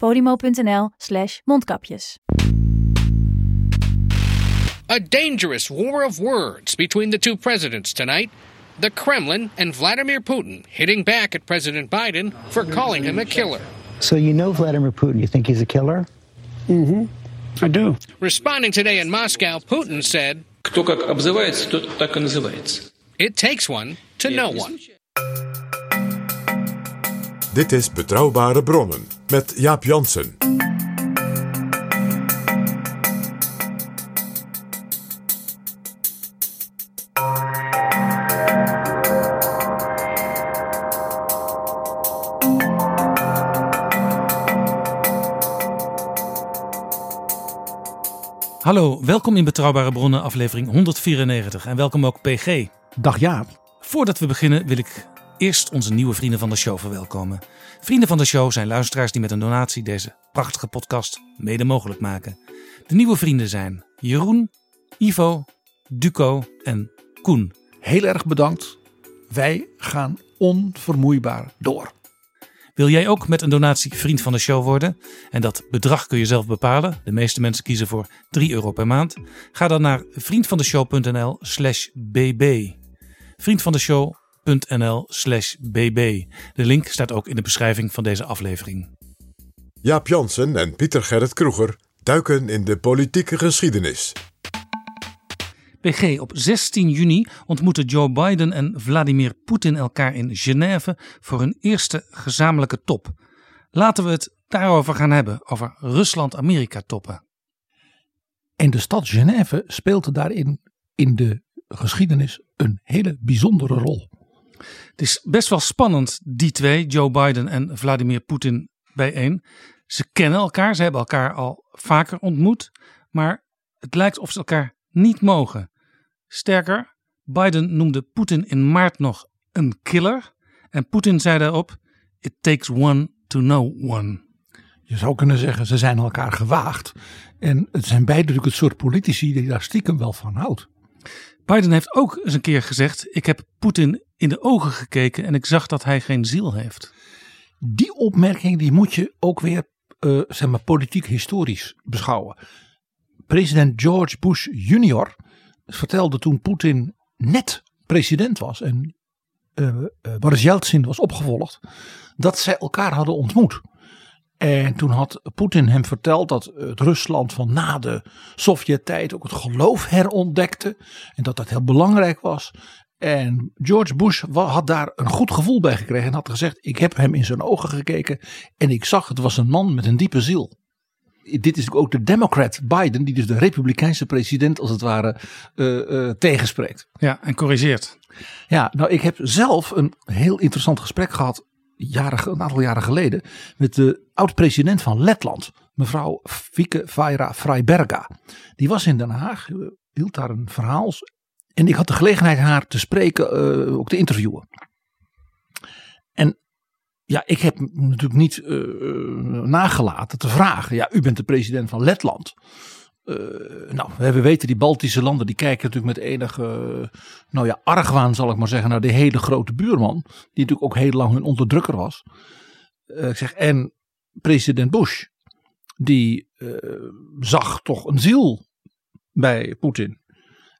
podimo.nl slash mondkapjes. A dangerous war of words between the two presidents tonight. The Kremlin and Vladimir Putin hitting back at President Biden for calling him a killer. So you know Vladimir Putin. You think he's a killer? I do. Responding today in Moscow, Putin said, Кто как обзывается, тот так и называется. It takes one to know one. Dit is Betrouwbare Bronnen met Jaap Jansen. Hallo, welkom in Betrouwbare Bronnen, aflevering 194. En welkom ook PG. Dag Jaap. Voordat we beginnen wil ik eerst onze nieuwe vrienden van de show verwelkomen. Vrienden van de show zijn luisteraars die met een donatie deze prachtige podcast mede mogelijk maken. De nieuwe vrienden zijn Jeroen, Ivo, Duco en Koen. Heel erg bedankt. Wij gaan onvermoeibaar door. Wil jij ook met een donatie vriend van de show worden? En dat bedrag kun je zelf bepalen. De meeste mensen kiezen voor 3 euro per maand. Ga dan naar vriendvandeshow.nl slash bb. Vriendvandeshow.nl slash bb. De link staat ook in de beschrijving van deze aflevering. Jaap Jansen en Pieter Gerrit Kroeger duiken in de politieke geschiedenis. PG, op 16 juni ontmoeten Joe Biden en Vladimir Poetin elkaar in Genève voor hun eerste gezamenlijke top. Laten we het daarover gaan hebben, over Rusland-Amerika toppen. En de stad Genève speelde daarin in de geschiedenis een hele bijzondere rol. Het is best wel spannend, die twee, Joe Biden en Vladimir Poetin, bijeen. Ze kennen elkaar, ze hebben elkaar al vaker ontmoet, maar het lijkt of ze elkaar niet mogen. Sterker, Biden noemde Poetin in maart nog een killer en Poetin zei daarop: It takes one to know one. Je zou kunnen zeggen, ze zijn elkaar gewaagd. En het zijn beide natuurlijk het soort politici die daar stiekem wel van houdt. Biden heeft ook eens een keer gezegd: Ik heb Poetin in de ogen gekeken en ik zag dat hij geen ziel heeft. Die opmerking die moet je ook weer eh, zeg maar, politiek historisch beschouwen. President George Bush Jr. vertelde toen Poetin net president was en eh, Boris was opgevolgd, dat zij elkaar hadden ontmoet. En toen had Poetin hem verteld dat het Rusland van na de Sovjet-tijd ook het geloof herontdekte. En dat dat heel belangrijk was. En George Bush had daar een goed gevoel bij gekregen. En had gezegd: Ik heb hem in zijn ogen gekeken. En ik zag, het was een man met een diepe ziel. Dit is ook de Democrat Biden, die dus de Republikeinse president als het ware eh, eh, tegenspreekt. Ja, en corrigeert. Ja, nou, ik heb zelf een heel interessant gesprek gehad. Jaren, een aantal jaren geleden. met de oud-president van Letland. Mevrouw Fieke Vaira Freiberga. Die was in Den Haag. eh, hield daar een verhaal. En ik had de gelegenheid haar te spreken. eh, ook te interviewen. En ja, ik heb natuurlijk niet eh, nagelaten te vragen. Ja, u bent de president van Letland. Eh, nou, we weten die Baltische landen die kijken natuurlijk met enige, eh, nou ja, argwaan zal ik maar zeggen, naar de hele grote buurman. Die natuurlijk ook heel lang hun onderdrukker was. Eh, ik zeg, en president Bush, die zag toch een ziel bij Poetin.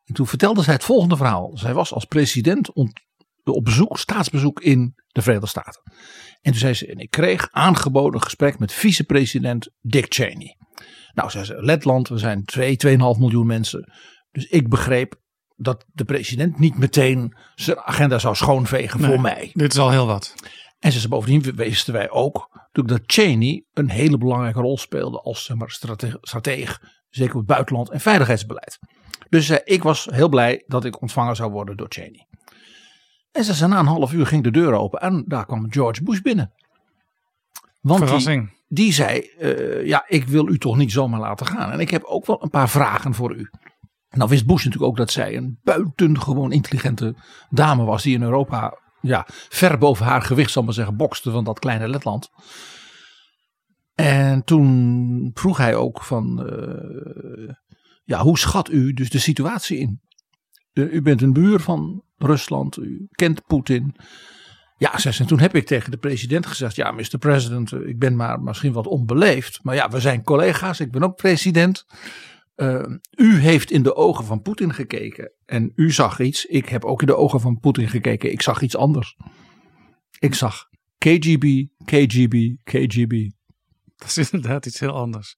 En toen vertelde zij het volgende verhaal. Zij was als president op bezoek, staatsbezoek in de Verenigde Staten. En toen zei ze, en ik kreeg aangeboden gesprek met vicepresident Dick Cheney. Nou, zei ze, Letland, we zijn 2, 2,5 miljoen mensen. Dus ik begreep dat de president niet meteen zijn agenda zou schoonvegen Nee, voor mij. Dit is al heel wat. En ze bovendien wisten wij ook dat Cheney een hele belangrijke rol speelde als zeg maar, strate- strateeg, zeker op het buitenland en veiligheidsbeleid. Dus eh, ik was heel blij dat ik ontvangen zou worden door Cheney. En ze zei, na een half uur ging de deur open en daar kwam George Bush binnen. Want Verrassing. die zei, eh, ja, ik wil u toch niet zomaar laten gaan. En ik heb ook wel een paar vragen voor u. Nou wist Bush natuurlijk ook dat zij een buitengewoon intelligente dame was. Die in Europa ja, ver boven haar gewicht, zal maar zeggen, bokste van dat kleine Letland. En toen vroeg hij ook van, eh, ja, hoe schat u dus de situatie in? Eh, u bent een buur van Rusland, u kent Poetin. Ja, zei ze, en toen heb ik tegen de president gezegd, ja, Mr. President, eh, ik ben maar misschien wat onbeleefd. Maar ja, we zijn collega's, ik ben ook president. Uh, u heeft in de ogen van Poetin gekeken en u zag iets. Ik heb ook in de ogen van Poetin gekeken. Ik zag iets anders. Ik zag KGB, KGB, KGB. Dat is inderdaad iets heel anders.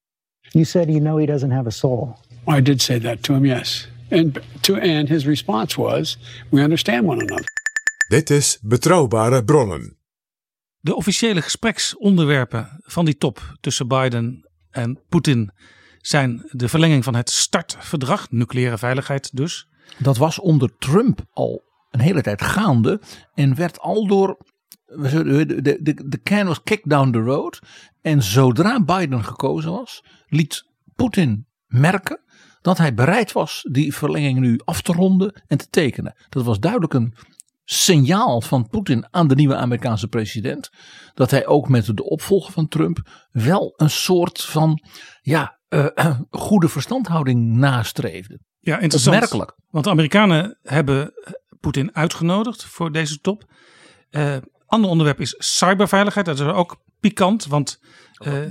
You said you know he doesn't have a soul. I did say that to him, yes. And to and his response was, "We understand one another." Dit is Betrouwbare Bronnen. De officiële gespreksonderwerpen van die top tussen Biden en Poetin zijn de verlenging van het startverdrag, nucleaire veiligheid dus. Dat was onder Trump al een hele tijd gaande en werd al door de, de, de, de can was kicked down the road. En zodra Biden gekozen was, liet Poetin merken dat hij bereid was die verlenging nu af te ronden en te tekenen. Dat was duidelijk een signaal van Poetin aan de nieuwe Amerikaanse president. Dat hij ook met de opvolger van Trump wel een soort van ja, uh, goede verstandhouding nastreefde. Ja, interessant. Opmerkelijk. Want de Amerikanen hebben Poetin uitgenodigd voor deze top. Uh, ander onderwerp is cyberveiligheid. Dat is ook pikant, want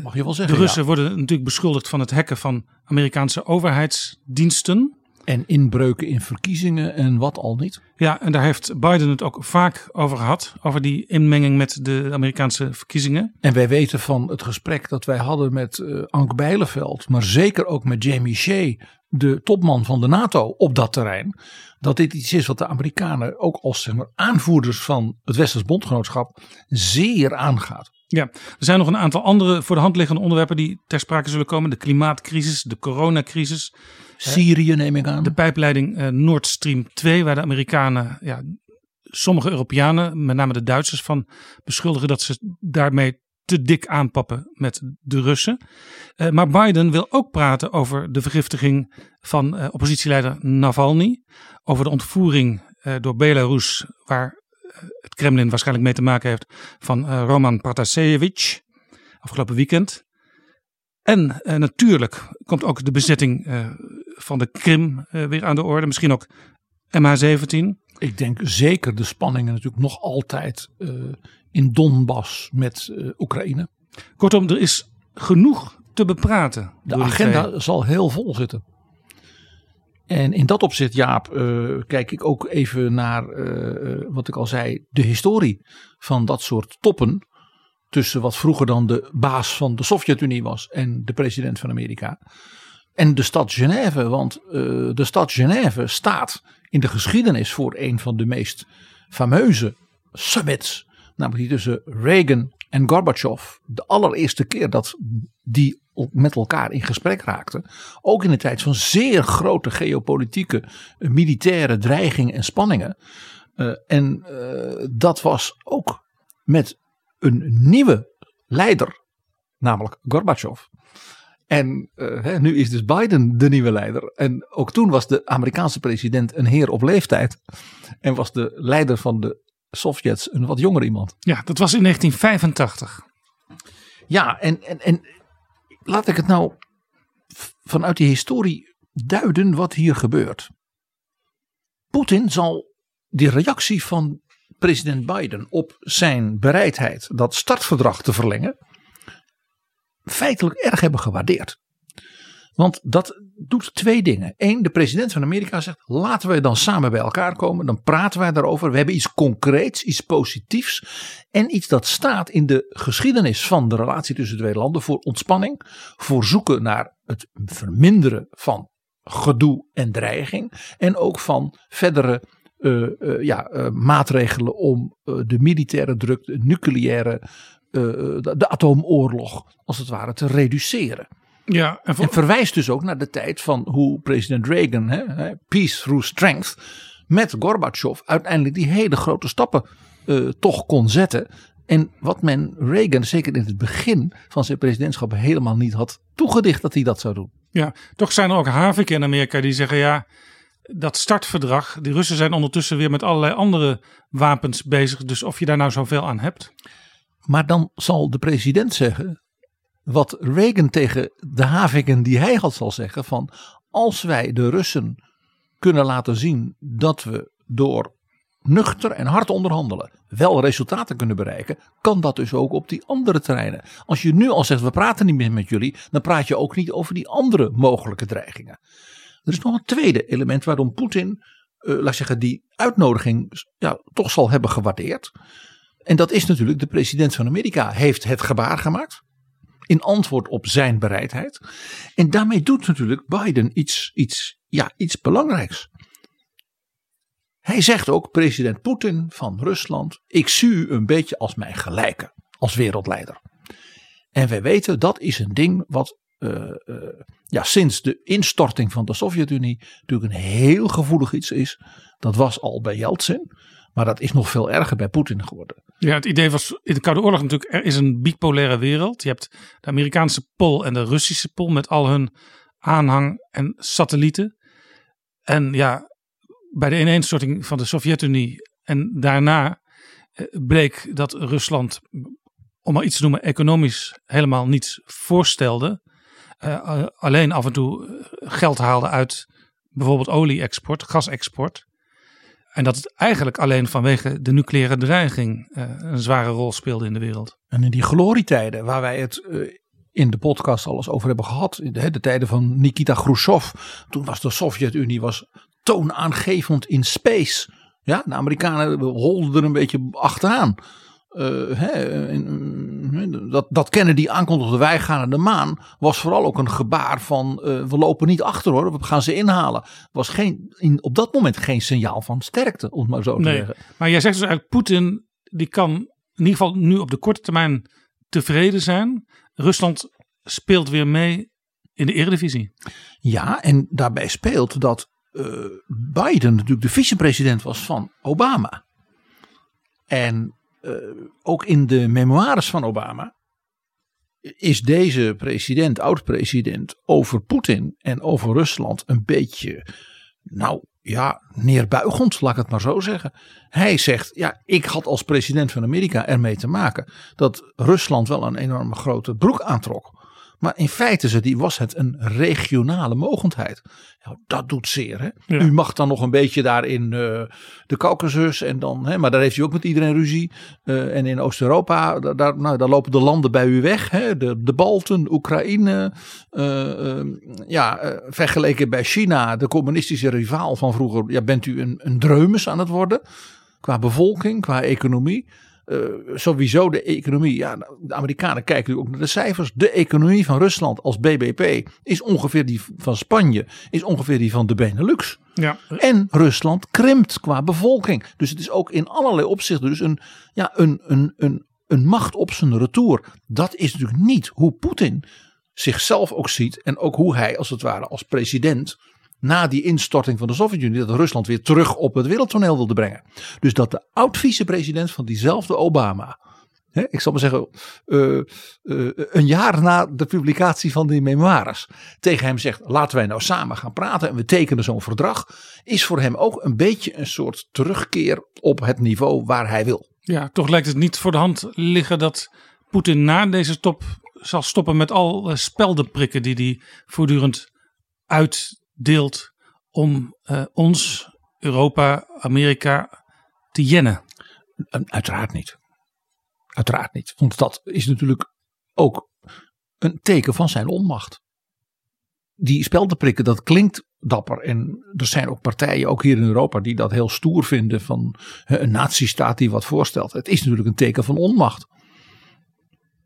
Mag je wel zeggen, de Russen ja. worden natuurlijk beschuldigd van het hacken van Amerikaanse overheidsdiensten. En inbreuken in verkiezingen en wat al niet. Ja, en daar heeft Biden het ook vaak over gehad. Over die inmenging met de Amerikaanse verkiezingen. En wij weten van het gesprek dat wij hadden met uh, Ank Bijleveld. Maar zeker ook met Jamie Shea, de topman van de NATO op dat terrein. Dat dit iets is wat de Amerikanen ook als zeg maar, aanvoerders van het Westers bondgenootschap zeer aangaat. Ja, er zijn nog een aantal andere voor de hand liggende onderwerpen die ter sprake zullen komen. De klimaatcrisis, de coronacrisis. Syrië neem ik aan. De pijpleiding uh, Nord Stream 2, waar de Amerikanen, ja, sommige Europeanen, met name de Duitsers, van beschuldigen dat ze daarmee te dik aanpappen met de Russen. Uh, maar Biden wil ook praten over de vergiftiging van uh, oppositieleider Navalny. Over de ontvoering door Belarus, waar het Kremlin waarschijnlijk mee te maken heeft, van Roman Protasevich afgelopen weekend. En natuurlijk komt ook de bezetting van de Krim uh, weer aan de orde. Misschien ook MH17. Ik denk zeker de spanningen natuurlijk nog altijd in Donbass met Oekraïne. Kortom, er is genoeg te bepraten. De agenda zal heel vol zitten. En in dat opzicht, Jaap, kijk ik ook even naar wat ik al zei, de historie van dat soort toppen tussen wat vroeger dan de baas van de Sovjet-Unie was en de president van Amerika. En de stad Genève, want uh, de stad Genève staat in de geschiedenis voor een van de meest fameuze summits. Namelijk die tussen Reagan en Gorbachev. De allereerste keer dat die met elkaar in gesprek raakten. Ook in de tijd van zeer grote geopolitieke, uh, militaire dreigingen en spanningen. Uh, en dat was ook met een nieuwe leider, namelijk Gorbachev. En uh, hè, nu is dus Biden de nieuwe leider. En ook toen was de Amerikaanse president een heer op leeftijd. En was de leider van de Sovjets een wat jonger iemand. Ja, dat was in 1985. Ja, en, en, en laat ik het nou vanuit die historie duiden wat hier gebeurt. Poetin zal die reactie van president Biden op zijn bereidheid dat startverdrag te verlengen feitelijk erg hebben gewaardeerd. Want dat doet twee dingen. Eén, de president van Amerika zegt: laten we dan samen bij elkaar komen. Dan praten wij daarover. We hebben iets concreets, iets positiefs. En iets dat staat in de geschiedenis van de relatie tussen de twee landen voor ontspanning. Voor zoeken naar het verminderen van gedoe en dreiging. En ook van verdere uh, uh, ja, uh, maatregelen om de militaire druk, de nucleaire, de, de, atoomoorlog als het ware te reduceren. Ja, en, voor... en, verwijst dus ook naar de tijd van hoe president Reagan, hè, peace through strength, met Gorbachev uiteindelijk die hele grote stappen toch kon zetten. En wat men Reagan, zeker in het begin van zijn presidentschap, helemaal niet had toegedicht dat hij dat zou doen. Ja, toch zijn er ook haviken in Amerika die zeggen ja, dat startverdrag, die Russen zijn ondertussen weer met allerlei andere wapens bezig. Dus of je daar nou zoveel aan hebt. Maar dan zal de president zeggen, wat Reagan tegen de haviken die hij had zal zeggen van als wij de Russen kunnen laten zien dat we door nuchter en hard onderhandelen wel resultaten kunnen bereiken, kan dat dus ook op die andere terreinen. Als je nu al zegt we praten niet meer met jullie, dan praat je ook niet over die andere mogelijke dreigingen. Er is nog een tweede element waarom Poetin, uh, laat zeggen, die uitnodiging ja, toch zal hebben gewaardeerd. En dat is natuurlijk de president van Amerika heeft het gebaar gemaakt. In antwoord op zijn bereidheid. En daarmee doet natuurlijk Biden iets, iets, ja, iets belangrijks. Hij zegt ook, president Poetin van Rusland, ik zie u een beetje als mijn gelijke, als wereldleider. En wij weten dat is een ding wat uh, uh, ja, sinds de instorting van de Sovjet-Unie natuurlijk een heel gevoelig iets is. Dat was al bij Yeltsin, maar dat is nog veel erger bij Poetin geworden. Ja, het idee was in de Koude Oorlog natuurlijk, er is een bipolaire wereld. Je hebt de Amerikaanse pol en de Russische pol met al hun aanhang en satellieten. En ja, bij de ineenstorting van de Sovjet-Unie en daarna eh, bleek dat Rusland, om maar iets te noemen, economisch helemaal niets voorstelde. Uh, alleen af en toe geld haalde uit bijvoorbeeld olie-export, gasexport. En dat het eigenlijk alleen vanwege de nucleaire dreiging uh, een zware rol speelde in de wereld. En in die glorietijden waar wij het uh, in de podcast alles over hebben gehad. De, de tijden van Nikita Khrushchev. Toen was de Sovjet-Unie was toonaangevend in space. Ja, de Amerikanen holden er een beetje achteraan. Uh, hè, dat, dat Kennedy aankondigde wij gaan naar de maan was vooral ook een gebaar van uh, we lopen niet achter hoor, we gaan ze inhalen. Was geen, in, op dat moment geen signaal van sterkte, om het maar zo te nee, zeggen. Maar jij zegt dus eigenlijk Poetin die kan in ieder geval nu op de korte termijn tevreden zijn. Rusland speelt weer mee in de Eredivisie. Ja, en daarbij speelt dat uh, Biden natuurlijk de vicepresident was van Obama. En ook in de memoires van Obama is deze president, oud-president, over Poetin en over Rusland een beetje, nou ja, neerbuigend, laat ik het maar zo zeggen. Hij zegt, ja, ik had als president van Amerika ermee te maken dat Rusland wel een enorme grote broek aantrok. Maar in feite die, was het een regionale mogendheid. Dat doet zeer. Hè? Ja. U mag dan nog een beetje daar in uh, de Caucasus. En dan, hè, maar daar heeft u ook met iedereen ruzie. Uh, en in Oost-Europa, daar, nou, daar lopen de landen bij u weg. Hè? De, de Balten, Oekraïne. Uh, ja, vergeleken bij China, de communistische rivaal van vroeger. Ja, bent u een, een dreumes aan het worden. Qua bevolking, qua economie. Uh, sowieso de economie. Ja, de Amerikanen kijken ook naar de cijfers. De economie van Rusland als BBP is ongeveer die van Spanje, is ongeveer die van de Benelux. Ja. En Rusland krimpt qua bevolking. Dus het is ook in allerlei opzichten dus een, ja, een, een, een, een macht op zijn retour. Dat is natuurlijk niet hoe Poetin zichzelf ook ziet. En ook hoe hij als het ware als president na die instorting van de Sovjet-Unie, dat Rusland weer terug op het wereldtoneel wilde brengen. Dus dat de oud-vicepresident van diezelfde Obama, hè, ik zal maar zeggen, uh, uh, een jaar na de publicatie van die memoires, tegen hem zegt: laten wij nou samen gaan praten en we tekenen zo'n verdrag, is voor hem ook een beetje een soort terugkeer op het niveau waar hij wil. Ja, toch lijkt het niet voor de hand liggen dat Poetin na deze top zal stoppen met al speldenprikken die hij voortdurend uit deelt om uh, ons, Europa, Amerika te jennen? Uiteraard niet. Uiteraard niet. Want dat is natuurlijk ook een teken van zijn onmacht. die spel te prikken, dat klinkt dapper. En er zijn ook partijen, ook hier in Europa, die dat heel stoer vinden van een nazistaat die wat voorstelt. Het is natuurlijk een teken van onmacht.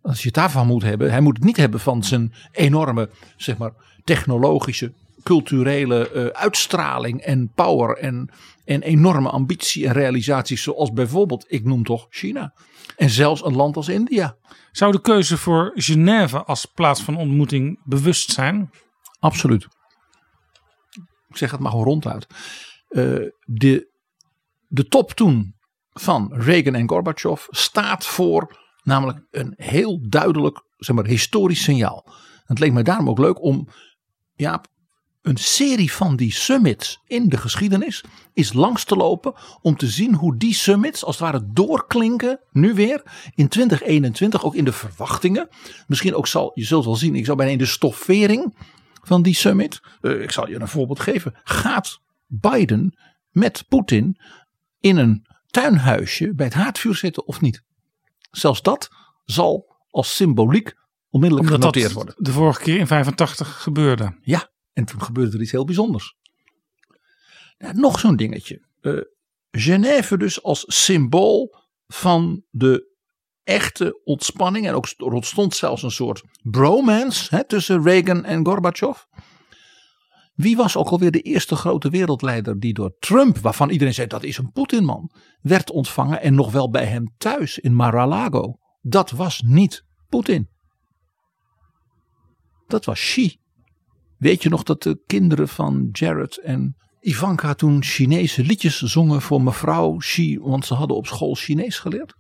Als je het daarvan moet hebben, hij moet het niet hebben van zijn enorme, zeg maar, technologische, culturele uh, uitstraling en power en, en enorme ambitie en realisaties, zoals bijvoorbeeld, ik noem toch China. En zelfs een land als India. Zou de keuze voor Genève als plaats van ontmoeting bewust zijn? Absoluut. Ik zeg het maar gewoon ronduit. Uh, de, de top toen van Reagan en Gorbachev staat voor namelijk een heel duidelijk zeg maar, historisch signaal. Het leek mij daarom ook leuk om ja, een serie van die summits in de geschiedenis is langs te lopen om te zien hoe die summits als het ware doorklinken nu weer in 2021 ook in de verwachtingen. Misschien ook zal je zult wel zien, ik zou bijna in de stoffering van die summit. Uh, ik zal je een voorbeeld geven. Gaat Biden met Poetin in een tuinhuisje bij het haardvuur zitten of niet? Zelfs dat zal als symboliek onmiddellijk Omdat genoteerd worden. de vorige keer in 85 gebeurde. Ja, en toen gebeurde er iets heel bijzonders. Nou, nog zo'n dingetje. Uh, Genève dus als symbool van de echte ontspanning. En ook er ontstond zelfs een soort bromance hè, tussen Reagan en Gorbachev. Wie was ook alweer de eerste grote wereldleider die door Trump, waarvan iedereen zei dat is een Poetinman, werd ontvangen en nog wel bij hem thuis in Mar-a-Lago? Dat was niet Poetin. Dat was Xi. Weet je nog dat de kinderen van Jared en Ivanka toen Chinese liedjes zongen voor mevrouw Xi, want ze hadden op school Chinees geleerd?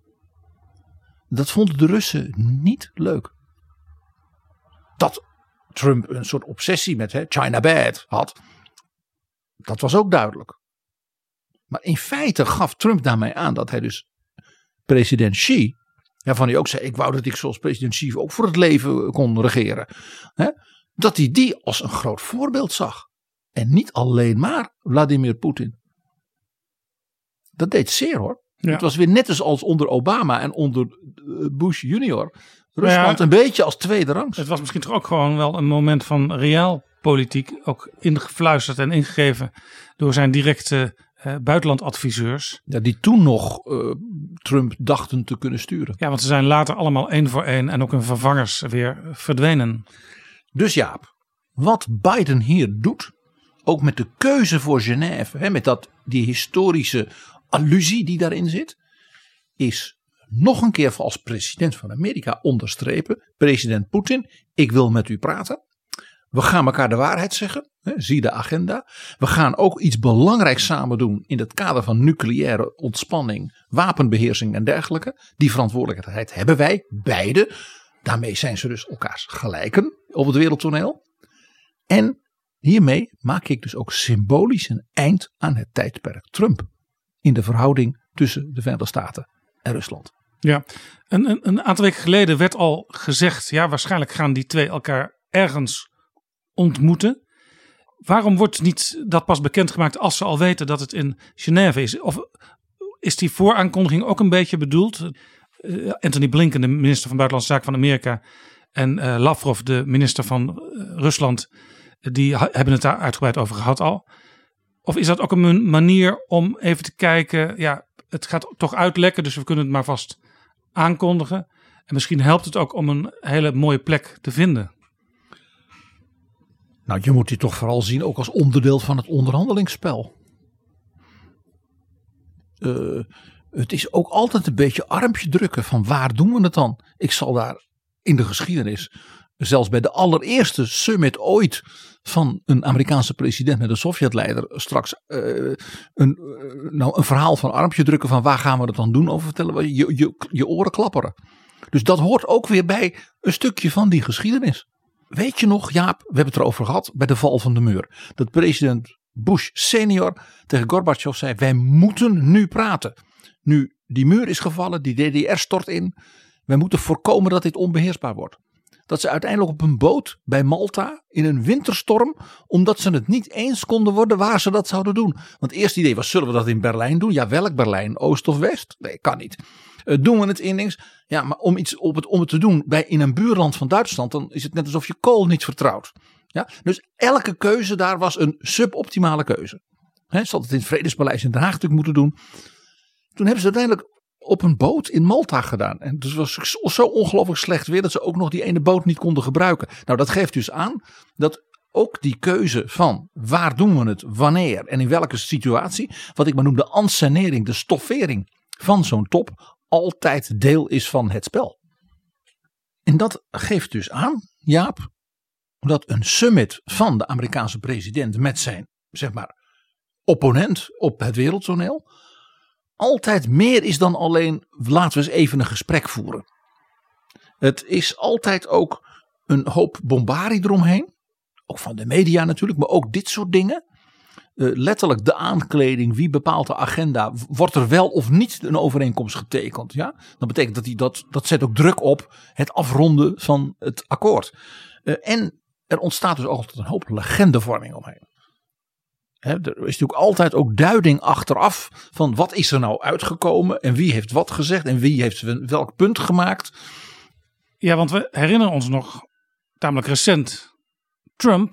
Dat vonden de Russen niet leuk. Dat Trump een soort obsessie met hè, China bad had, dat was ook duidelijk. Maar in feite gaf Trump daarmee aan dat hij dus president Xi, waarvan hij ook zei: Ik wou dat ik zoals president Xi ook voor het leven kon regeren. Hè, dat hij die als een groot voorbeeld zag. En niet alleen maar Vladimir Poetin. Dat deed zeer hoor. Ja. Het was weer net als, als onder Obama en onder eh, Bush junior. Rusland Ja. een beetje als tweede rangs. Het was misschien toch ook gewoon wel een moment van realpolitiek. Ook ingefluisterd en ingegeven door zijn directe eh, buitenlandadviseurs. Ja, die toen nog eh, Trump dachten te kunnen sturen. Ja, want ze zijn later allemaal één voor één en ook hun vervangers weer verdwenen. Dus Jaap, wat Biden hier doet, ook met de keuze voor Genève, hè, met dat, die historische allusie die daarin zit, is nog een keer als president van Amerika onderstrepen. President Poetin, ik wil met u praten. We gaan elkaar de waarheid zeggen. Hè, zie de agenda. We gaan ook iets belangrijks samen doen in het kader van nucleaire ontspanning, wapenbeheersing en dergelijke. Die verantwoordelijkheid hebben wij, beide. Daarmee zijn ze dus elkaars gelijken op het wereldtoneel. En hiermee maak ik dus ook symbolisch een eind aan het tijdperk Trump. In de verhouding tussen de Verenigde Staten en Rusland. Ja, een, een, een aantal weken geleden werd al gezegd, ja, waarschijnlijk gaan die twee elkaar ergens ontmoeten. Waarom wordt niet dat pas bekendgemaakt als ze al weten dat het in Genève is? Of is die vooraankondiging ook een beetje bedoeld? Uh, Anthony Blinken, de minister van Buitenlandse Zaken van Amerika, en uh, Lavrov, de minister van uh, Rusland, die hebben het daar uitgebreid over gehad al. Of is dat ook een manier om even te kijken, ja, het gaat toch uitlekken, dus we kunnen het maar vast aankondigen. En misschien helpt het ook om een hele mooie plek te vinden. Nou, je moet dit toch vooral zien ook als onderdeel van het onderhandelingsspel. Uh, het is ook altijd een beetje armpje drukken van waar doen we het dan? Ik zal daar in de geschiedenis, zelfs bij de allereerste summit ooit van een Amerikaanse president met een Sovjetleider, straks uh, een, uh, nou, een verhaal van armpje drukken van waar gaan we het dan doen over vertellen, je, je, je oren klapperen. Dus dat hoort ook weer bij een stukje van die geschiedenis. Weet je nog, Jaap, we hebben het erover gehad bij de val van de muur. Dat president Bush senior tegen Gorbachev zei: Wij moeten nu praten. Nu die muur is gevallen, die DDR stort in. Wij moeten voorkomen dat dit onbeheersbaar wordt. Dat ze uiteindelijk op een boot bij Malta in een winterstorm, omdat ze het niet eens konden worden waar ze dat zouden doen. Want het eerste idee was: zullen we dat in Berlijn doen? Ja, welk Berlijn? Oost of West? Nee, kan niet. Uh, doen we het in links? Ja, maar om iets op het, om het te doen bij, in een buurland van Duitsland, dan is het net alsof je kool niet vertrouwt. Ja? Dus elke keuze daar was een suboptimale keuze. He, ze hadden het in het Vredespaleis in Den Haag natuurlijk moeten doen. Toen hebben ze uiteindelijk op een boot in Malta gedaan. En dus was zo ongelooflijk slecht weer dat ze ook nog die ene boot niet konden gebruiken. Nou, dat geeft dus aan dat ook die keuze van waar doen we het, wanneer en in welke situatie, wat ik maar noem de ansenering, de stoffering van zo'n top, altijd deel is van het spel. En dat geeft dus aan, Jaap, dat een summit van de Amerikaanse president met zijn, zeg maar, opponent op het wereldtoneel altijd meer is dan alleen laten we eens even een gesprek voeren. Het is altijd ook een hoop bombarie eromheen. Ook van de media natuurlijk, maar ook dit soort dingen. Uh, letterlijk de aankleding, wie bepaalt de agenda, wordt er wel of niet een overeenkomst getekend. Ja? Dat betekent dat hij dat, dat zet ook druk op het afronden van het akkoord. Uh, en er ontstaat dus altijd een hoop legendevorming omheen er is natuurlijk altijd ook duiding achteraf van wat is er nou uitgekomen en wie heeft wat gezegd en wie heeft welk punt gemaakt. Ja, want we herinneren ons nog tamelijk recent Trump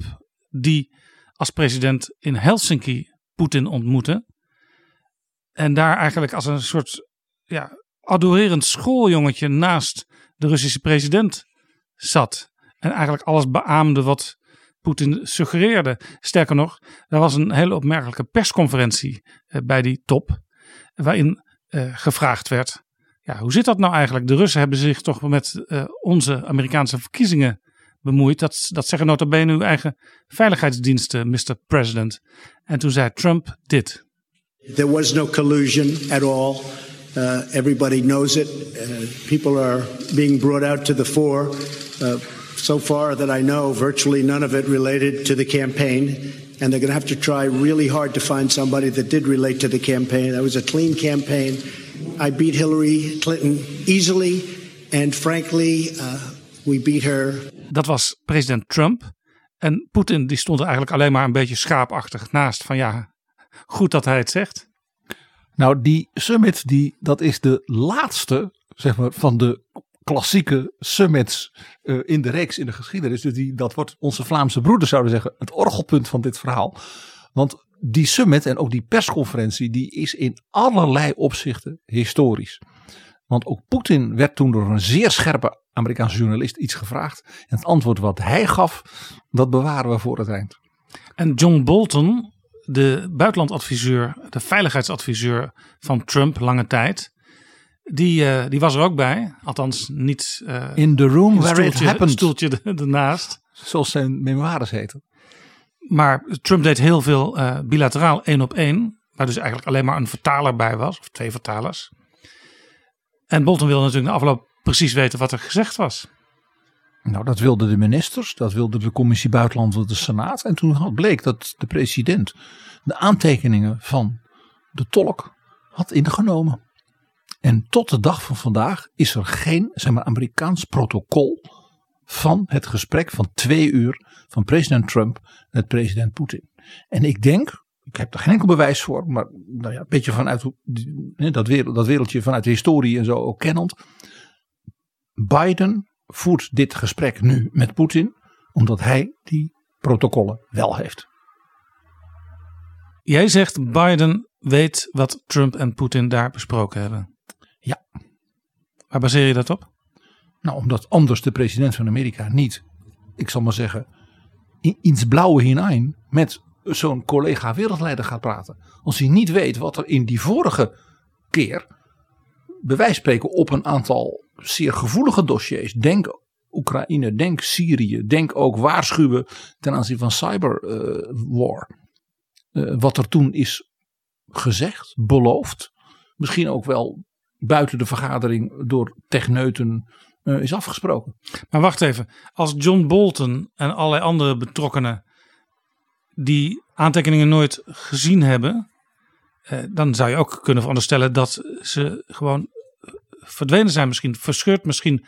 die als president in Helsinki Poetin ontmoette. En daar eigenlijk als een soort ja, adorerend schooljongetje naast de Russische president zat. En eigenlijk alles beaamde wat Poetin suggereerde. Sterker nog, er was een hele opmerkelijke persconferentie eh, bij die top, waarin uh, gevraagd werd: ja, hoe zit dat nou eigenlijk? De Russen hebben zich toch met uh, onze Amerikaanse verkiezingen bemoeid. Dat, dat zeggen nota bene uw eigen veiligheidsdiensten, Mr. President. En toen zei Trump dit. There was no collusion at all. Uh, everybody knows it. People are being brought out to the fore. Uh, so far that I know, virtually none of it related to the campaign. And they're going to have to try really hard to find somebody that did relate to the campaign. That was a clean campaign. I beat Hillary Clinton easily. And frankly, uh, we beat her. Dat was president Trump. En Poetin die stond er eigenlijk alleen maar een beetje schaapachtig naast. Van ja, goed dat hij het zegt. Nou, die summit, die, dat is de laatste zeg maar, van de klassieke summits uh, in de reeks in de geschiedenis. Dus die, dat wordt onze Vlaamse broeders zouden zeggen het orgelpunt van dit verhaal. Want die summit en ook die persconferentie die is in allerlei opzichten historisch. Want ook Poetin werd toen door een zeer scherpe Amerikaanse journalist iets gevraagd. En het antwoord wat hij gaf, dat bewaren we voor het eind. En John Bolton, de buitenlandadviseur, de veiligheidsadviseur van Trump lange tijd die, uh, die was er ook bij. Althans, niet uh, in the room where stoeltje, it happened. stoeltje ernaast. Zoals zijn memoires heten. Maar Trump deed heel veel uh, bilateraal één op één. Waar dus eigenlijk alleen maar een vertaler bij was. Of twee vertalers. En Bolton wilde natuurlijk na afloop precies weten wat er gezegd was. Nou, dat wilden de ministers. Dat wilde de commissie Buitenland, de Senaat. En toen bleek dat de president de aantekeningen van de tolk had ingenomen. En tot de dag van vandaag is er geen zeg maar, Amerikaans protocol van het gesprek van twee uur van president Trump met president Poetin. En ik denk, ik heb er geen enkel bewijs voor, maar nou ja, een beetje vanuit dat, wereld, dat wereldje vanuit de historie en zo ook kennend. Biden voert dit gesprek nu met Poetin, omdat hij die protocollen wel heeft. Jij zegt Biden weet wat Trump en Poetin daar besproken hebben. Ja. Waar baseer je dat op? Nou, omdat anders de president van Amerika niet, ik zal maar zeggen, in, ins blauwe hinein met zo'n collega wereldleider gaat praten. Als hij niet weet wat er in die vorige keer, bij spreken op een aantal zeer gevoelige dossiers, denk Oekraïne, denk Syrië, denk ook waarschuwen ten aanzien van cyberwar. Uh, uh, wat er toen is gezegd, beloofd, misschien ook wel buiten de vergadering door techneuten uh, is afgesproken. Maar wacht even, als John Bolton en allerlei andere betrokkenen die aantekeningen nooit gezien hebben, eh, dan zou je ook kunnen veronderstellen dat ze gewoon verdwenen zijn, misschien verscheurd, misschien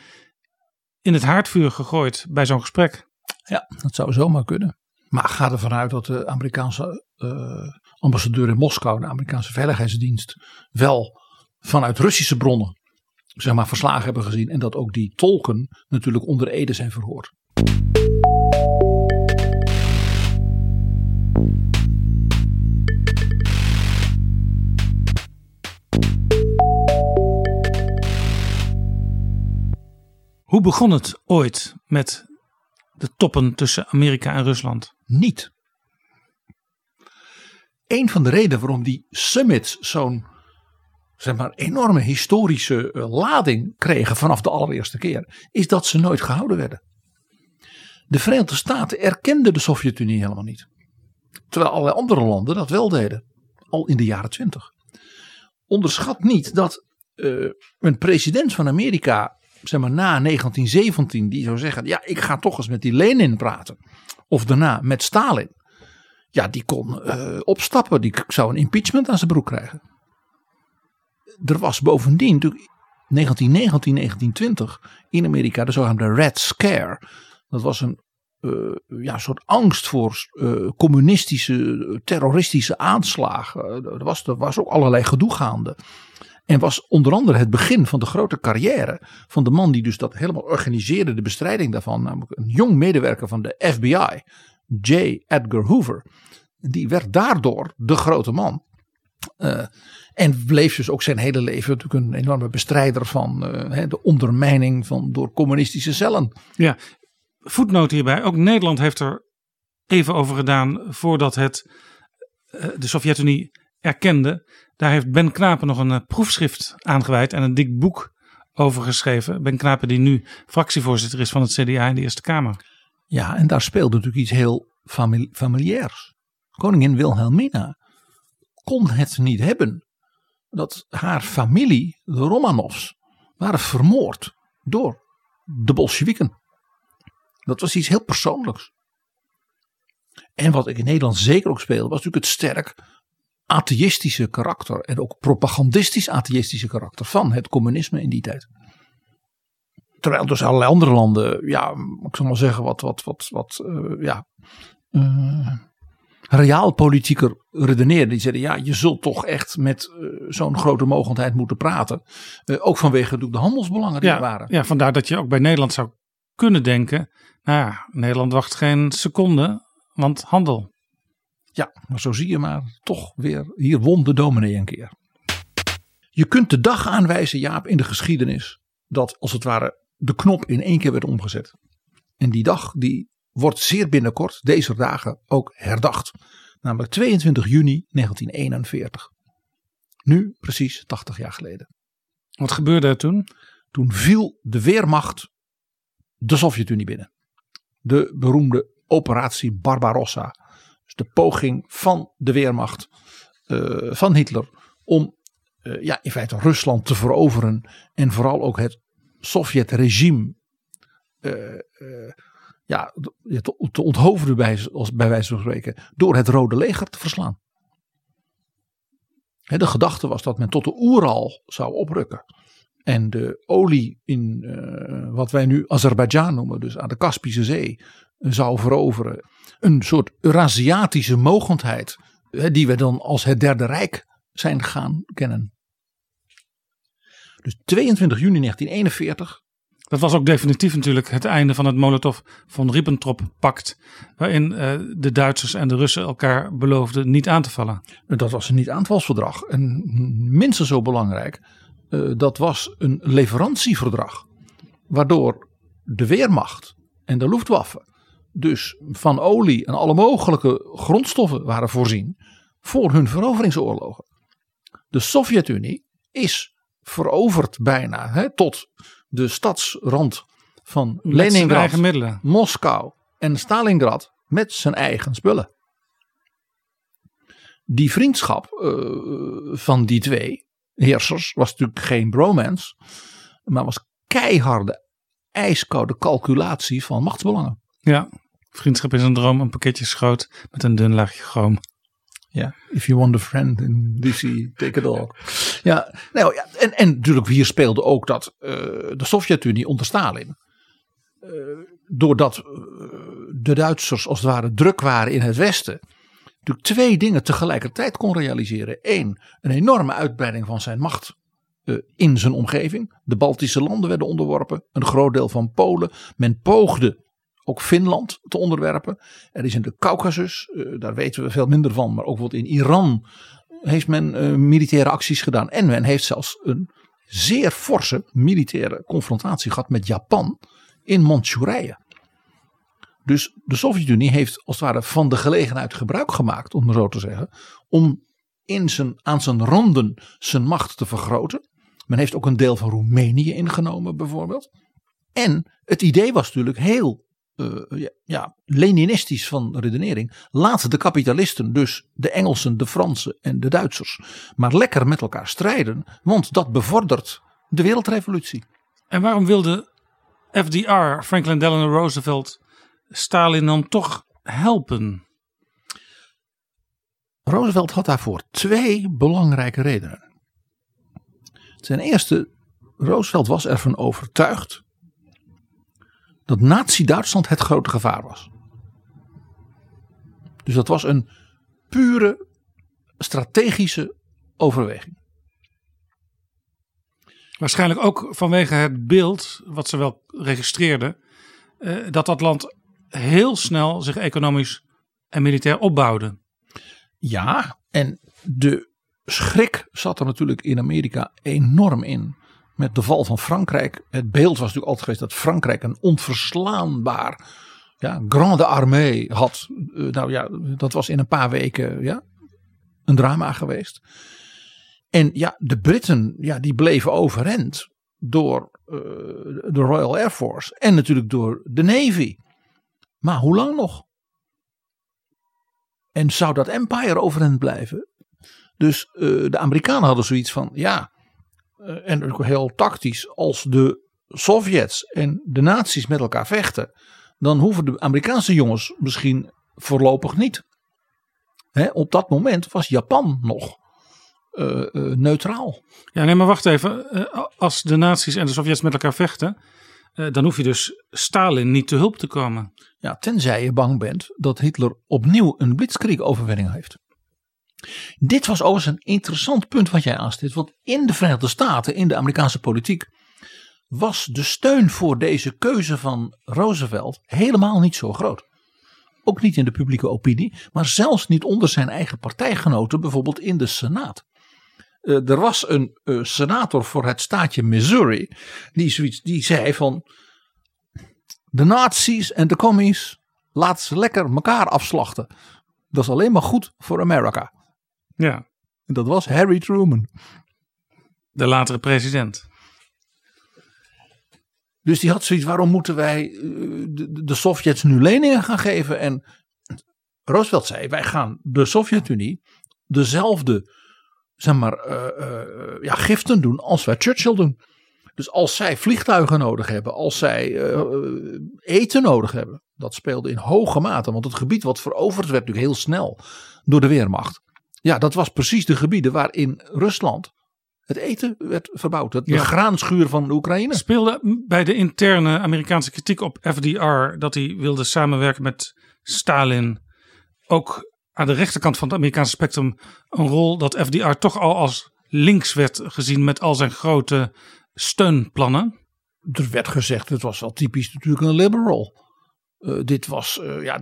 in het haardvuur gegooid bij zo'n gesprek. Ja, dat zou zomaar kunnen. Maar ga ervan uit dat de Amerikaanse uh, ambassadeur in Moskou, de Amerikaanse Veiligheidsdienst, wel vanuit Russische bronnen zeg maar, verslagen hebben gezien. En dat ook die tolken natuurlijk onder Ede zijn verhoord. Hoe begon het ooit met de toppen tussen Amerika en Rusland? Niet. Een van de redenen waarom die summits zo'n zeg maar, enorme historische eh, lading kregen vanaf de allereerste keer, is dat ze nooit gehouden werden. De Verenigde Staten erkenden de Sovjet-Unie helemaal niet. Terwijl allerlei andere landen dat wel deden, al in de jaren twintig. Onderschat niet dat uh, een president van Amerika, zeg maar na 1917, die zou zeggen: Ja, ik ga toch eens met die Lenin praten. Of daarna met Stalin. Ja, die kon uh, opstappen, die zou een impeachment aan zijn broek krijgen. Er was bovendien natuurlijk 1919, 1920 in Amerika de zogenaamde Red Scare. Dat was een uh, ja, soort angst voor uh, communistische, terroristische aanslagen. er, was, er was ook allerlei gedoe gaande. En was onder andere het begin van de grote carrière van de man die dus dat helemaal organiseerde, de bestrijding daarvan. Namelijk een jong medewerker van de FBI, J. Edgar Hoover. Die werd daardoor de grote man. Uh, en bleef dus ook zijn hele leven natuurlijk een enorme bestrijder van uh, de ondermijning van door communistische cellen. Ja, voetnoot hierbij. Ook Nederland heeft er even over gedaan voordat het uh, de Sovjet-Unie erkende. Daar heeft Ben Knapen nog een proefschrift aangeweid en een dik boek over geschreven. Ben Knapen die nu fractievoorzitter is van het CDA in de Eerste Kamer. Ja, en daar speelde natuurlijk iets heel famili familiairs. Koningin Wilhelmina kon het niet hebben dat haar familie, de Romanovs, waren vermoord door de Bolsjewieken. Dat was iets heel persoonlijks. En wat ik in Nederland zeker ook speelde, was natuurlijk het sterk atheïstische karakter en ook propagandistisch atheïstische karakter van het communisme in die tijd. Terwijl dus allerlei andere landen, ja, ik zal maar zeggen, wat, wat, wat, wat, uh, ja, uh, reaalpolitieker redeneerden. Die zeiden, ja, je zult toch echt met uh, zo'n grote mogendheid moeten praten. ook vanwege de handelsbelangen die ja, er waren. Ja, vandaar dat je ook bij Nederland zou kunnen denken, nou ja, Nederland wacht geen seconde, want handel. Ja, maar zo zie je maar toch weer, hier won de dominee een keer. Je kunt de dag aanwijzen, Jaap, in de geschiedenis, dat als het ware de knop in één keer werd omgezet. En die dag die wordt zeer binnenkort, deze dagen, ook herdacht. Namelijk 22 juni 1941. Nu precies 80 jaar geleden. Wat gebeurde er toen? Toen viel de Weermacht de Sovjet-Unie binnen. De beroemde operatie Barbarossa. Dus de poging van de Weermacht uh, van Hitler om uh, ja, in feite Rusland te veroveren. En vooral ook het Sovjet-regime uh, ja, te, onthoofden bij, bij wijze van spreken. Door het Rode Leger te verslaan. De gedachte was dat men tot de Oeral zou oprukken. En de olie in uh, wat wij nu Azerbeidzjan noemen, dus aan de Kaspische Zee, zou veroveren. Een soort Eurasiatische mogendheid, die we dan als het Derde Rijk zijn gaan kennen. Dus 22 juni 1941. Dat was ook definitief natuurlijk het einde van het Molotov-von Ribbentrop-pact. Waarin uh, de Duitsers en de Russen elkaar beloofden niet aan te vallen. Dat was een niet-aanvalsverdrag. En minstens zo belangrijk, uh, dat was een leverantieverdrag. Waardoor de Weermacht en de Luftwaffe dus van olie en alle mogelijke grondstoffen waren voorzien voor hun veroveringsoorlogen. De Sovjet-Unie is veroverd bijna hè, tot de stadsrand van Leningrad, Moskou en Stalingrad met zijn eigen spullen. Die vriendschap uh, van die twee heersers was natuurlijk geen bromance, maar was keiharde, ijskoude calculatie van machtsbelangen. Ja, vriendschap is een droom, een pakketje schoot met een dun laagje chroom. Ja, if you want a friend in DC, take it all. Ja, nou ja, en, en natuurlijk hier speelde ook dat uh, de Sovjet-Unie onder Stalin, uh, doordat uh, de Duitsers als het ware druk waren in het Westen, natuurlijk twee dingen tegelijkertijd kon realiseren. Eén, een enorme uitbreiding van zijn macht in zijn omgeving. De Baltische landen werden onderworpen, een groot deel van Polen. Men poogde ook Finland te onderwerpen. Er is in de Caucasus, uh, daar weten we veel minder van, maar ook wat in Iran heeft men uh, militaire acties gedaan. En men heeft zelfs een zeer forse militaire confrontatie gehad met Japan. in Manchurije. Dus de Sovjet-Unie heeft als het ware van de gelegenheid gebruik gemaakt, om zo te zeggen, om in zijn, aan zijn randen zijn macht te vergroten. Men heeft ook een deel van Roemenië ingenomen, bijvoorbeeld. En het idee was natuurlijk heel uh, ja, ja, Leninistisch van redenering. Laat de kapitalisten, dus de Engelsen, de Fransen en de Duitsers, maar lekker met elkaar strijden, want dat bevordert de wereldrevolutie. En waarom wilde FDR, Franklin Delano Roosevelt, Stalin dan toch helpen? Roosevelt had daarvoor twee belangrijke redenen. Ten eerste, Roosevelt was ervan overtuigd dat Nazi-Duitsland het grote gevaar was. Dus dat was een pure strategische overweging. Waarschijnlijk ook vanwege het beeld wat ze wel registreerden, eh, dat dat land heel snel zich economisch en militair opbouwde. Ja, en de schrik zat er natuurlijk in Amerika enorm in met de val van Frankrijk. Het beeld was natuurlijk altijd geweest dat Frankrijk een onverslaanbaar ja, grande armée had. Eh, nou ja, dat was in een paar weken ja, een drama geweest. En ja, de Britten ja, die bleven overeind door uh, de Royal Air Force en natuurlijk door de Navy. Maar hoe lang nog? En zou dat empire overeind blijven? Dus uh, de Amerikanen hadden zoiets van, ja, en ook heel tactisch, als de Sovjets en de nazi's met elkaar vechten, dan hoeven de Amerikaanse jongens misschien voorlopig niet. Hè, op dat moment was Japan nog uh, uh, neutraal. Ja, nee, maar wacht even. als de nazi's en de Sovjets met elkaar vechten, dan hoef je dus Stalin niet te hulp te komen. Ja, tenzij je bang bent dat Hitler opnieuw een blitzkrieg-overwinning heeft. Dit was overigens een interessant punt wat jij aanstipt. Want in de Verenigde Staten, in de Amerikaanse politiek, was de steun voor deze keuze van Roosevelt helemaal niet zo groot. Ook niet in de publieke opinie, maar zelfs niet onder zijn eigen partijgenoten, bijvoorbeeld in de Senaat. Uh, er was een uh, senator voor het staatje Missouri, die, zoiets, die zei van de nazi's en de commies, laat ze lekker elkaar afslachten. Dat is alleen maar goed voor Amerika. Ja. En dat was Harry Truman. De latere president. Dus die had zoiets, waarom moeten wij de, de Sovjets nu leningen gaan geven? En Roosevelt zei, wij gaan de Sovjet-Unie dezelfde zeg maar, uh, uh, ja, giften doen als wij Churchill doen. Dus als zij vliegtuigen nodig hebben, als zij uh, eten nodig hebben, dat speelde in hoge mate. Want het gebied wat veroverd werd natuurlijk heel snel door de Weermacht. Ja, dat was precies de gebieden waarin Rusland het eten werd verbouwd. De ja. graanschuur van de Oekraïne. Speelde bij de interne Amerikaanse kritiek op FDR dat hij wilde samenwerken met Stalin ook aan de rechterkant van het Amerikaanse spectrum een rol dat FDR toch al als links werd gezien met al zijn grote steunplannen? Er werd gezegd, het was wel typisch natuurlijk een liberal. Uh, dit was, uh, ja,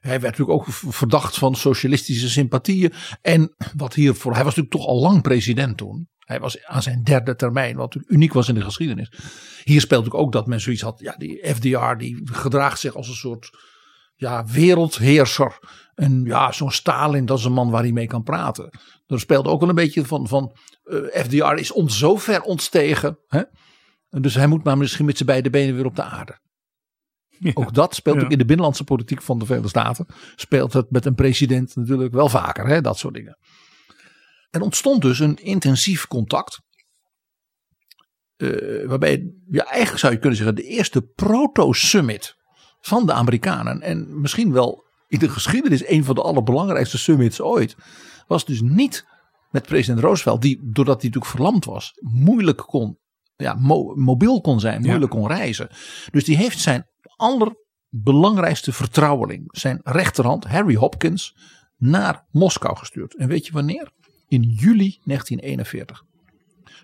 hij werd natuurlijk ook verdacht van socialistische sympathieën. En wat hiervoor, hij was natuurlijk toch al lang president toen. Hij was aan zijn derde termijn, wat uniek was in de geschiedenis. Hier speelt natuurlijk ook dat men zoiets had, ja, die FDR die gedraagt zich als een soort ja, wereldheerser. En ja, zo'n Stalin, dat is een man waar hij mee kan praten. Er speelde ook wel een beetje van, van uh, FDR is ons zo ver ontstegen. Hè? Dus hij moet maar misschien met zijn beide benen weer op de aarde. Ja, ook dat speelt ja. ook in de binnenlandse politiek van de Verenigde Staten. Speelt het met een president natuurlijk wel vaker, hè? dat soort dingen. Er ontstond dus een intensief contact. Uh, waarbij, ja, eigenlijk zou je kunnen zeggen, de eerste proto-summit van de Amerikanen. En misschien wel in de geschiedenis een van de allerbelangrijkste summits ooit. Was dus niet met president Roosevelt, die doordat hij natuurlijk verlamd was, moeilijk kon, ja, mo mobiel kon zijn, moeilijk ja. kon reizen. Dus die heeft zijn allerbelangrijkste vertrouweling, zijn rechterhand, Harry Hopkins, naar Moskou gestuurd. En weet je wanneer? In juli 1941.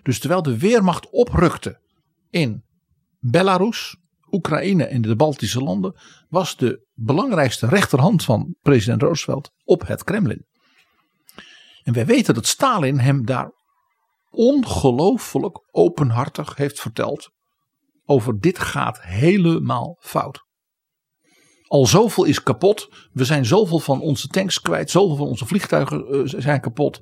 Dus terwijl de Weermacht oprukte in Belarus, Oekraïne en de Baltische landen, was de belangrijkste rechterhand van president Roosevelt op het Kremlin. En wij weten dat Stalin hem daar ongelooflijk openhartig heeft verteld over dit gaat helemaal fout. Al zoveel is kapot. We zijn zoveel van onze tanks kwijt. Zoveel van onze vliegtuigen uh, zijn kapot.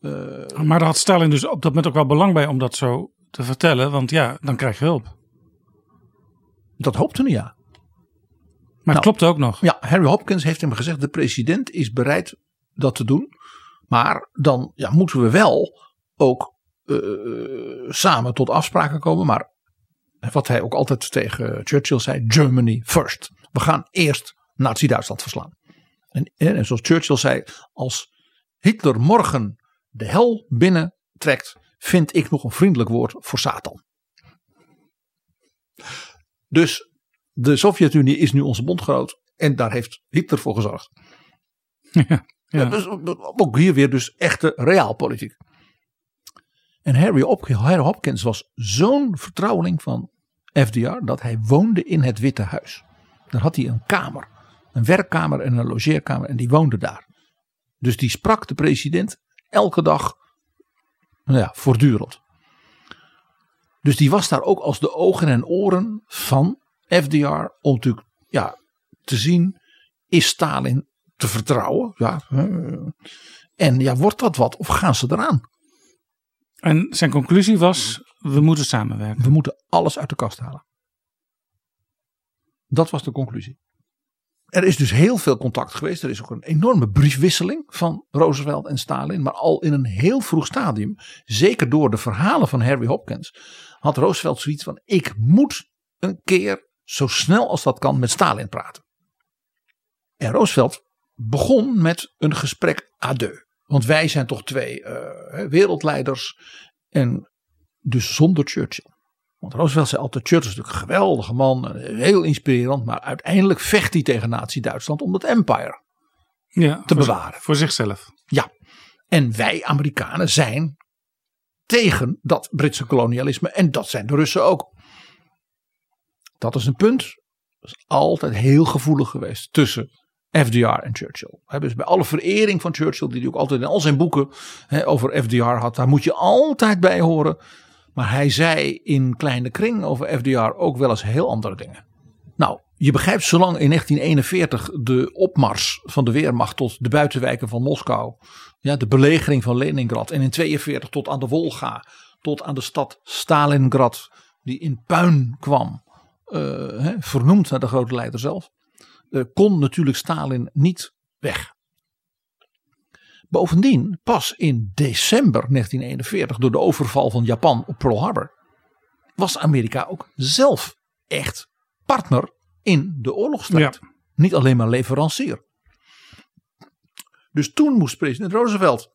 Uh, maar daar had Stalin dus op dat moment ook wel belang bij om dat zo te vertellen. Want ja, dan krijg je hulp. Dat hoopte hij ja. Maar nou, het klopt ook nog. Ja, Harry Hopkins heeft hem gezegd: de president is bereid dat te doen. Maar dan ja, moeten we wel ook uh, samen tot afspraken komen. Maar wat hij ook altijd tegen Churchill zei: Germany first. We gaan eerst Nazi-Duitsland verslaan. En, en zoals Churchill zei: als Hitler morgen de hel binnentrekt, vind ik nog een vriendelijk woord voor Satan. Dus de Sovjet-Unie is nu onze bondgenoot en daar heeft Hitler voor gezorgd. Ja, ja. dus ook hier weer dus echte realpolitiek. En Harry, Harry Hopkins was zo'n vertrouweling van FDR dat hij woonde in het Witte Huis. Daar had hij een kamer, een werkkamer en een logeerkamer en die woonde daar. Dus die sprak de president elke dag, nou ja, voortdurend. Dus die was daar ook als de ogen en oren van FDR om natuurlijk ja, te zien, is Stalin te vertrouwen? Ja. En ja, wordt dat wat of gaan ze eraan? En zijn conclusie was, we moeten samenwerken. We moeten alles uit de kast halen. Dat was de conclusie. Er is dus heel veel contact geweest. Er is ook een enorme briefwisseling van Roosevelt en Stalin. Maar al in een heel vroeg stadium, zeker door de verhalen van Harry Hopkins, had Roosevelt zoiets van: ik moet een keer zo snel als dat kan met Stalin praten. En Roosevelt begon met een gesprek à deux. Want wij zijn toch twee uh, wereldleiders. En dus zonder Churchill. Want Roosevelt zei altijd: Churchill is natuurlijk een geweldige man, heel inspirerend. Maar uiteindelijk vecht hij tegen Nazi-Duitsland om het empire ja, te bewaren. Voor zichzelf. Ja. En wij Amerikanen zijn tegen dat Britse kolonialisme. En dat zijn de Russen ook. Dat is een punt. Dat is altijd heel gevoelig geweest tussen FDR en Churchill. Dus bij alle verering van Churchill, die hij ook altijd in al zijn boeken over FDR had, daar moet je altijd bij horen. Maar hij zei in kleine kring over FDR ook wel eens heel andere dingen. Nou, je begrijpt, zolang in 1941 de opmars van de Weermacht tot de buitenwijken van Moskou, ja, de belegering van Leningrad en in 1942 tot aan de Wolga, tot aan de stad Stalingrad, die in puin kwam, uh, vernoemd naar de grote leider zelf, uh, kon natuurlijk Stalin niet weg. Bovendien, pas in december 1941, door de overval van Japan op Pearl Harbor, was Amerika ook zelf echt partner in de oorlogsstrijd. Ja. Niet alleen maar leverancier. Dus toen moest president Roosevelt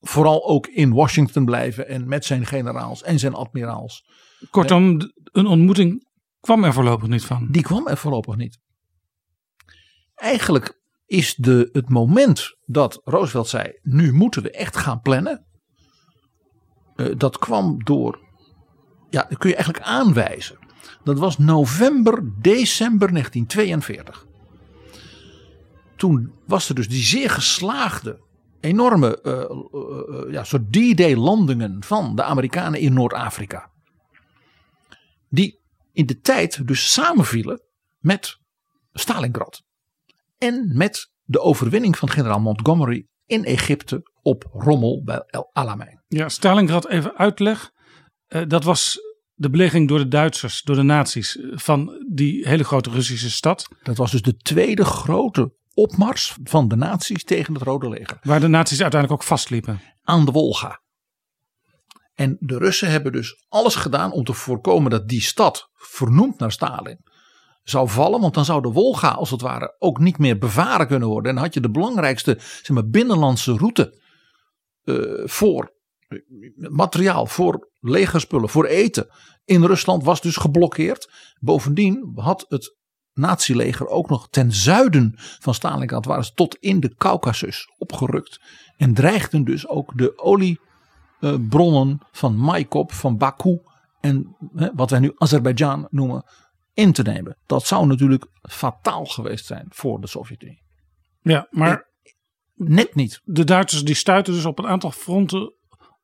vooral ook in Washington blijven en met zijn generaals en zijn admiraals. Kortom, een ontmoeting kwam er voorlopig niet van. Die kwam er voorlopig niet. Eigenlijk is de, het moment dat Roosevelt zei: nu moeten we echt gaan plannen. Uh, dat kwam door, ja, dat kun je eigenlijk aanwijzen. Dat was november, december 1942. Toen was er dus die zeer geslaagde, enorme uh, uh, ja, soort D-Day landingen van de Amerikanen in Noord-Afrika. Die in de tijd dus samenvielen met Stalingrad. En met de overwinning van generaal Montgomery in Egypte op Rommel bij El Alamein. Ja, Stalingrad even uitleg. Uh, dat was de belegering door de Duitsers, door de nazi's van die hele grote Russische stad. Dat was dus de tweede grote opmars van de nazi's tegen het Rode Leger. Waar de nazi's uiteindelijk ook vastliepen. Aan de Wolga. En de Russen hebben dus alles gedaan om te voorkomen dat die stad, vernoemd naar Stalin, zou vallen. Want dan zou de Wolga als het ware ook niet meer bevaren kunnen worden. En dan had je de belangrijkste zeg maar, binnenlandse route uh, voor materiaal, voor legerspullen, voor eten in Rusland was dus geblokkeerd. Bovendien had het nazileger ook nog ten zuiden van Stalingrad waren ze tot in de Caucasus opgerukt. En dreigden dus ook de oliebronnen van Maikop, van Baku en wat wij nu Azerbeidzjan noemen in te nemen. Dat zou natuurlijk fataal geweest zijn voor de Sovjet-Unie. Ja, maar net niet. De Duitsers die stuiten dus op een aantal fronten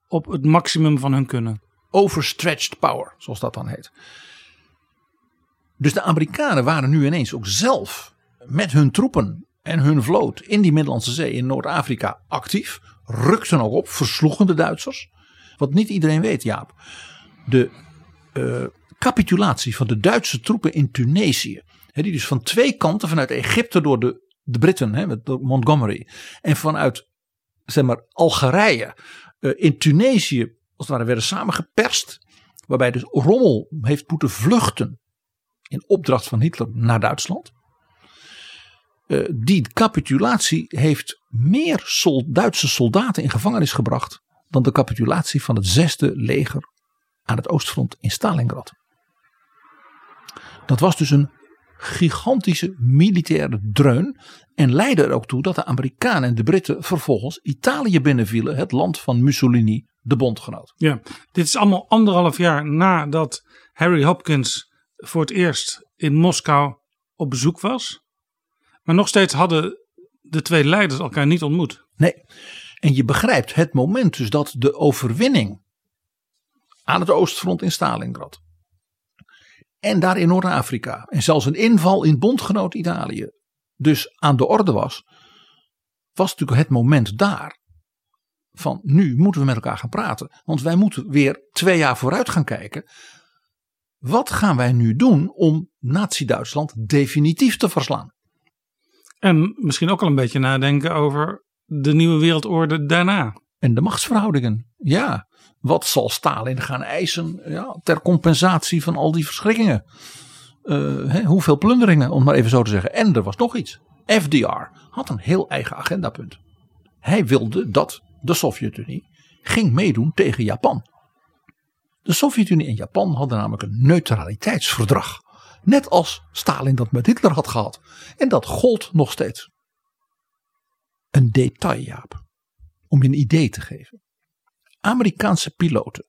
op het maximum van hun kunnen. Overstretched power, zoals dat dan heet. Dus de Amerikanen waren nu ineens ook zelf met hun troepen en hun vloot in die Middellandse Zee in Noord-Afrika actief. Rukten ook op, versloegen de Duitsers. Wat niet iedereen weet, Jaap. De uh, capitulatie van de Duitse troepen in Tunesië. Die dus van twee kanten, vanuit Egypte door de, de Britten, hè, met Montgomery. En vanuit zeg maar, Algerije uh, in Tunesië, als het ware, werden samengeperst. Waarbij dus Rommel heeft moeten vluchten in opdracht van Hitler naar Duitsland. Uh, die capitulatie heeft meer Duitse soldaten in gevangenis gebracht dan de capitulatie van het zesde leger aan het oostfront in Stalingrad. Dat was dus een gigantische militaire dreun en leidde er ook toe dat de Amerikanen en de Britten vervolgens Italië binnenvielen, het land van Mussolini, de bondgenoot. Ja, dit is allemaal anderhalf jaar nadat Harry Hopkins voor het eerst in Moskou op bezoek was. Maar nog steeds hadden de twee leiders elkaar niet ontmoet. Nee, en je begrijpt het moment dus dat de overwinning aan het oostfront in Stalingrad. En daar in Noord-Afrika. En zelfs een inval in bondgenoot Italië. Dus aan de orde was. Was natuurlijk het moment daar. Van nu moeten we met elkaar gaan praten. Want wij moeten weer twee jaar vooruit gaan kijken. Wat gaan wij nu doen om Nazi-Duitsland definitief te verslaan? En misschien ook al een beetje nadenken over de nieuwe wereldorde daarna. En de machtsverhoudingen. Ja, wat zal Stalin gaan eisen ja, ter compensatie van al die verschrikkingen? Uh, hoeveel plunderingen, om maar even zo te zeggen. En er was nog iets. FDR had een heel eigen agendapunt. Hij wilde dat de Sovjet-Unie ging meedoen tegen Japan. De Sovjet-Unie en Japan hadden namelijk een neutraliteitsverdrag. Net als Stalin dat met Hitler had gehad. En dat gold nog steeds. Een detail, Jaap. Om je een idee te geven. Amerikaanse piloten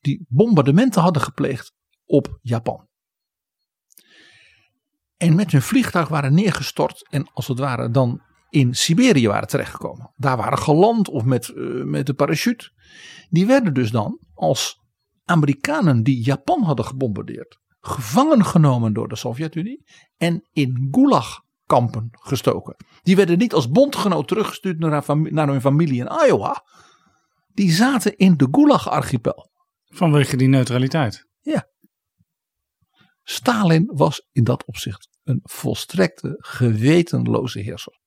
die bombardementen hadden gepleegd op Japan. En met hun vliegtuig waren neergestort en als het ware dan in Siberië waren terechtgekomen. Daar waren geland of met, uh, met de parachute. Die werden dus dan als Amerikanen die Japan hadden gebombardeerd. Gevangen genomen door de Sovjet-Unie en in gulagkampen gestoken. Die werden niet als bondgenoot teruggestuurd naar, naar hun familie in Iowa die zaten in de Gulag-archipel. Vanwege die neutraliteit. Ja. Stalin was in dat opzicht een volstrekte gewetenloze heerser.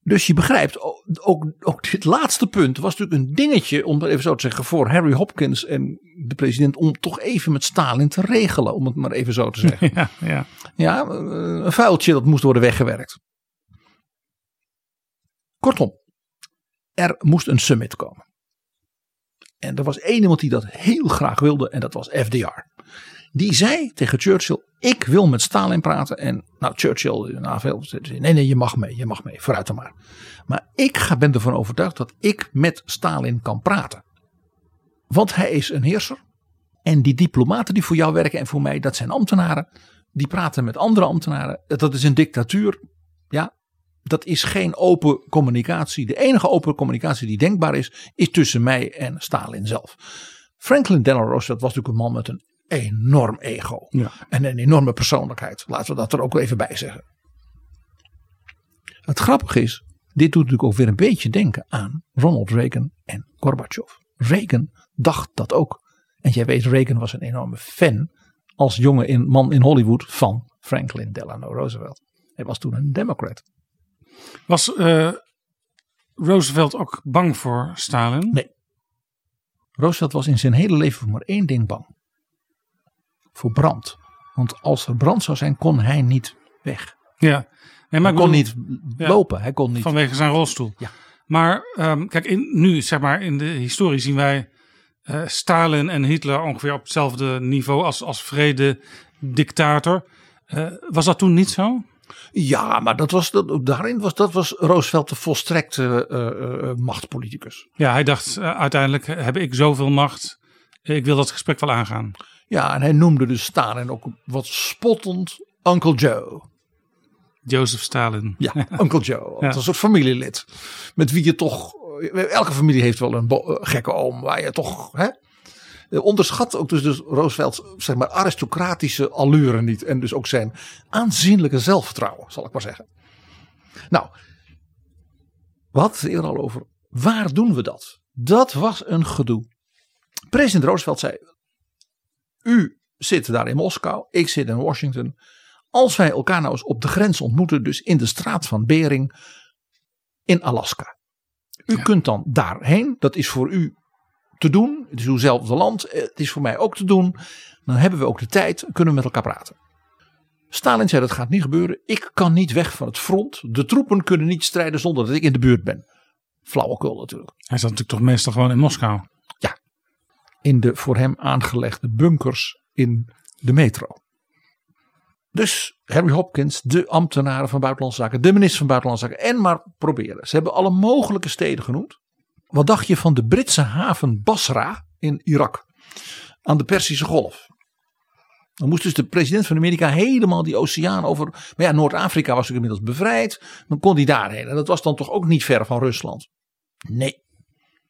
Dus je begrijpt, ook, ook dit laatste punt was natuurlijk een dingetje, om het even zo te zeggen, voor Harry Hopkins en de president, om toch even met Stalin te regelen, om het maar even zo te zeggen. Ja, ja. ja een vuiltje dat moest worden weggewerkt. Kortom, er moest een summit komen. En er was één iemand die dat heel graag wilde en dat was FDR. Die zei tegen Churchill, ik wil met Stalin praten. En nou Churchill, nou, veel, nee nee je mag mee, je mag mee, vooruit dan maar. Maar ik ga, ben ervan overtuigd dat ik met Stalin kan praten. Want hij is een heerser. En die diplomaten die voor jou werken en voor mij, dat zijn ambtenaren. Die praten met andere ambtenaren. Dat is een dictatuur. Ja, dat is geen open communicatie. De enige open communicatie die denkbaar is, is tussen mij en Stalin zelf. Franklin Delano Roosevelt was natuurlijk een man met een enorm ego. Ja. En een enorme persoonlijkheid. Laten we dat er ook even bij zeggen. Het grappige is, dit doet natuurlijk ook weer een beetje denken aan Ronald Reagan en Gorbachev. Reagan dacht dat ook. En jij weet, Reagan was een enorme fan als jonge in, man in Hollywood van Franklin Delano Roosevelt. Hij was toen een democrat. Was uh, Roosevelt ook bang voor Stalin? Nee. Roosevelt was in zijn hele leven voor maar één ding bang. Voor brand. Want als er brand zou zijn, kon hij niet weg. Ja. Hij kon niet lopen. Hij kon niet. Vanwege zijn rolstoel. Ja. Maar um, kijk, in, nu zeg maar in de historie zien wij uh, Stalin en Hitler ongeveer op hetzelfde niveau als, als vrede dictator. Uh, was dat toen niet zo? Ja, maar dat was, dat, daarin was, dat was Roosevelt de volstrekte uh, uh, machtspoliticus. Ja, hij dacht uh, uiteindelijk heb ik zoveel macht. Ik wil dat gesprek wel aangaan. Ja, en hij noemde dus Stalin ook wat spottend Uncle Joe. Joseph Stalin. Ja, Uncle Joe. ja. Een soort familielid. Met wie je toch. Elke familie heeft wel een gekke oom waar je toch. Hè, Eh, onderschat ook dus, dus Roosevelt's zeg maar, aristocratische allure niet. En dus ook zijn aanzienlijke zelfvertrouwen, zal ik maar zeggen. Nou, we hadden het eerder al over. Waar doen we dat? Dat was een gedoe. President Roosevelt zei: U zit daar in Moskou, ik zit in Washington. Als wij elkaar nou eens op de grens ontmoeten, dus in de straat van Bering in Alaska. U kunt dan daarheen, dat is voor u te doen. Het is uwzelfde land, het is voor mij ook te doen. Dan hebben we ook de tijd, kunnen we met elkaar praten. Stalin zei dat gaat niet gebeuren. Ik kan niet weg van het front. De troepen kunnen niet strijden zonder dat ik in de buurt ben. Flauwekul natuurlijk. Hij zat natuurlijk toch meestal gewoon in Moskou. Ja, in de voor hem aangelegde bunkers in de metro. Dus Harry Hopkins, de ambtenaren van Buitenlandse Zaken, de minister van Buitenlandse Zaken en maar proberen. Ze hebben alle mogelijke steden genoemd. Wat dacht je van de Britse haven Basra in Irak? Aan de Perzische Golf. Dan moest dus de president van Amerika helemaal die oceaan over. Maar ja, Noord-Afrika was natuurlijk inmiddels bevrijd. Dan kon hij daarheen. En dat was dan toch ook niet ver van Rusland. Nee.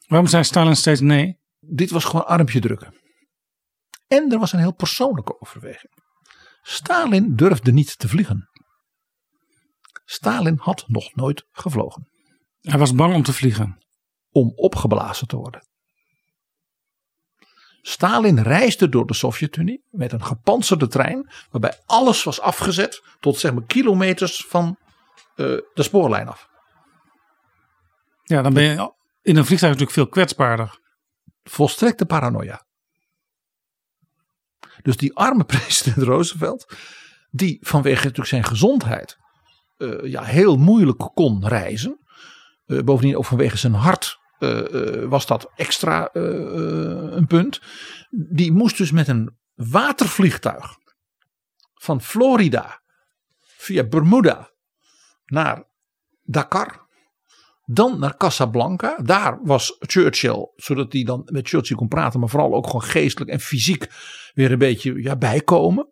Waarom zei Stalin steeds nee? Dit was gewoon armpje drukken. En er was een heel persoonlijke overweging. Stalin durfde niet te vliegen. Stalin had nog nooit gevlogen. Hij was bang om te vliegen. Om opgeblazen te worden. Stalin reisde door de Sovjet-Unie met een gepantserde trein, waarbij alles was afgezet tot zeg maar kilometers van uh, de spoorlijn af. Ja, dan ben je in een vliegtuig natuurlijk veel kwetsbaarder. Volstrekte paranoia. Dus die arme president Roosevelt, die vanwege natuurlijk zijn gezondheid uh, ja, heel moeilijk kon reizen. Uh, bovendien ook vanwege zijn hart was dat extra een punt. Die moest dus met een watervliegtuig van Florida via Bermuda naar Dakar. Dan naar Casablanca. Daar was Churchill, zodat hij dan met Churchill kon praten, maar vooral ook gewoon geestelijk en fysiek weer een beetje ja, bijkomen.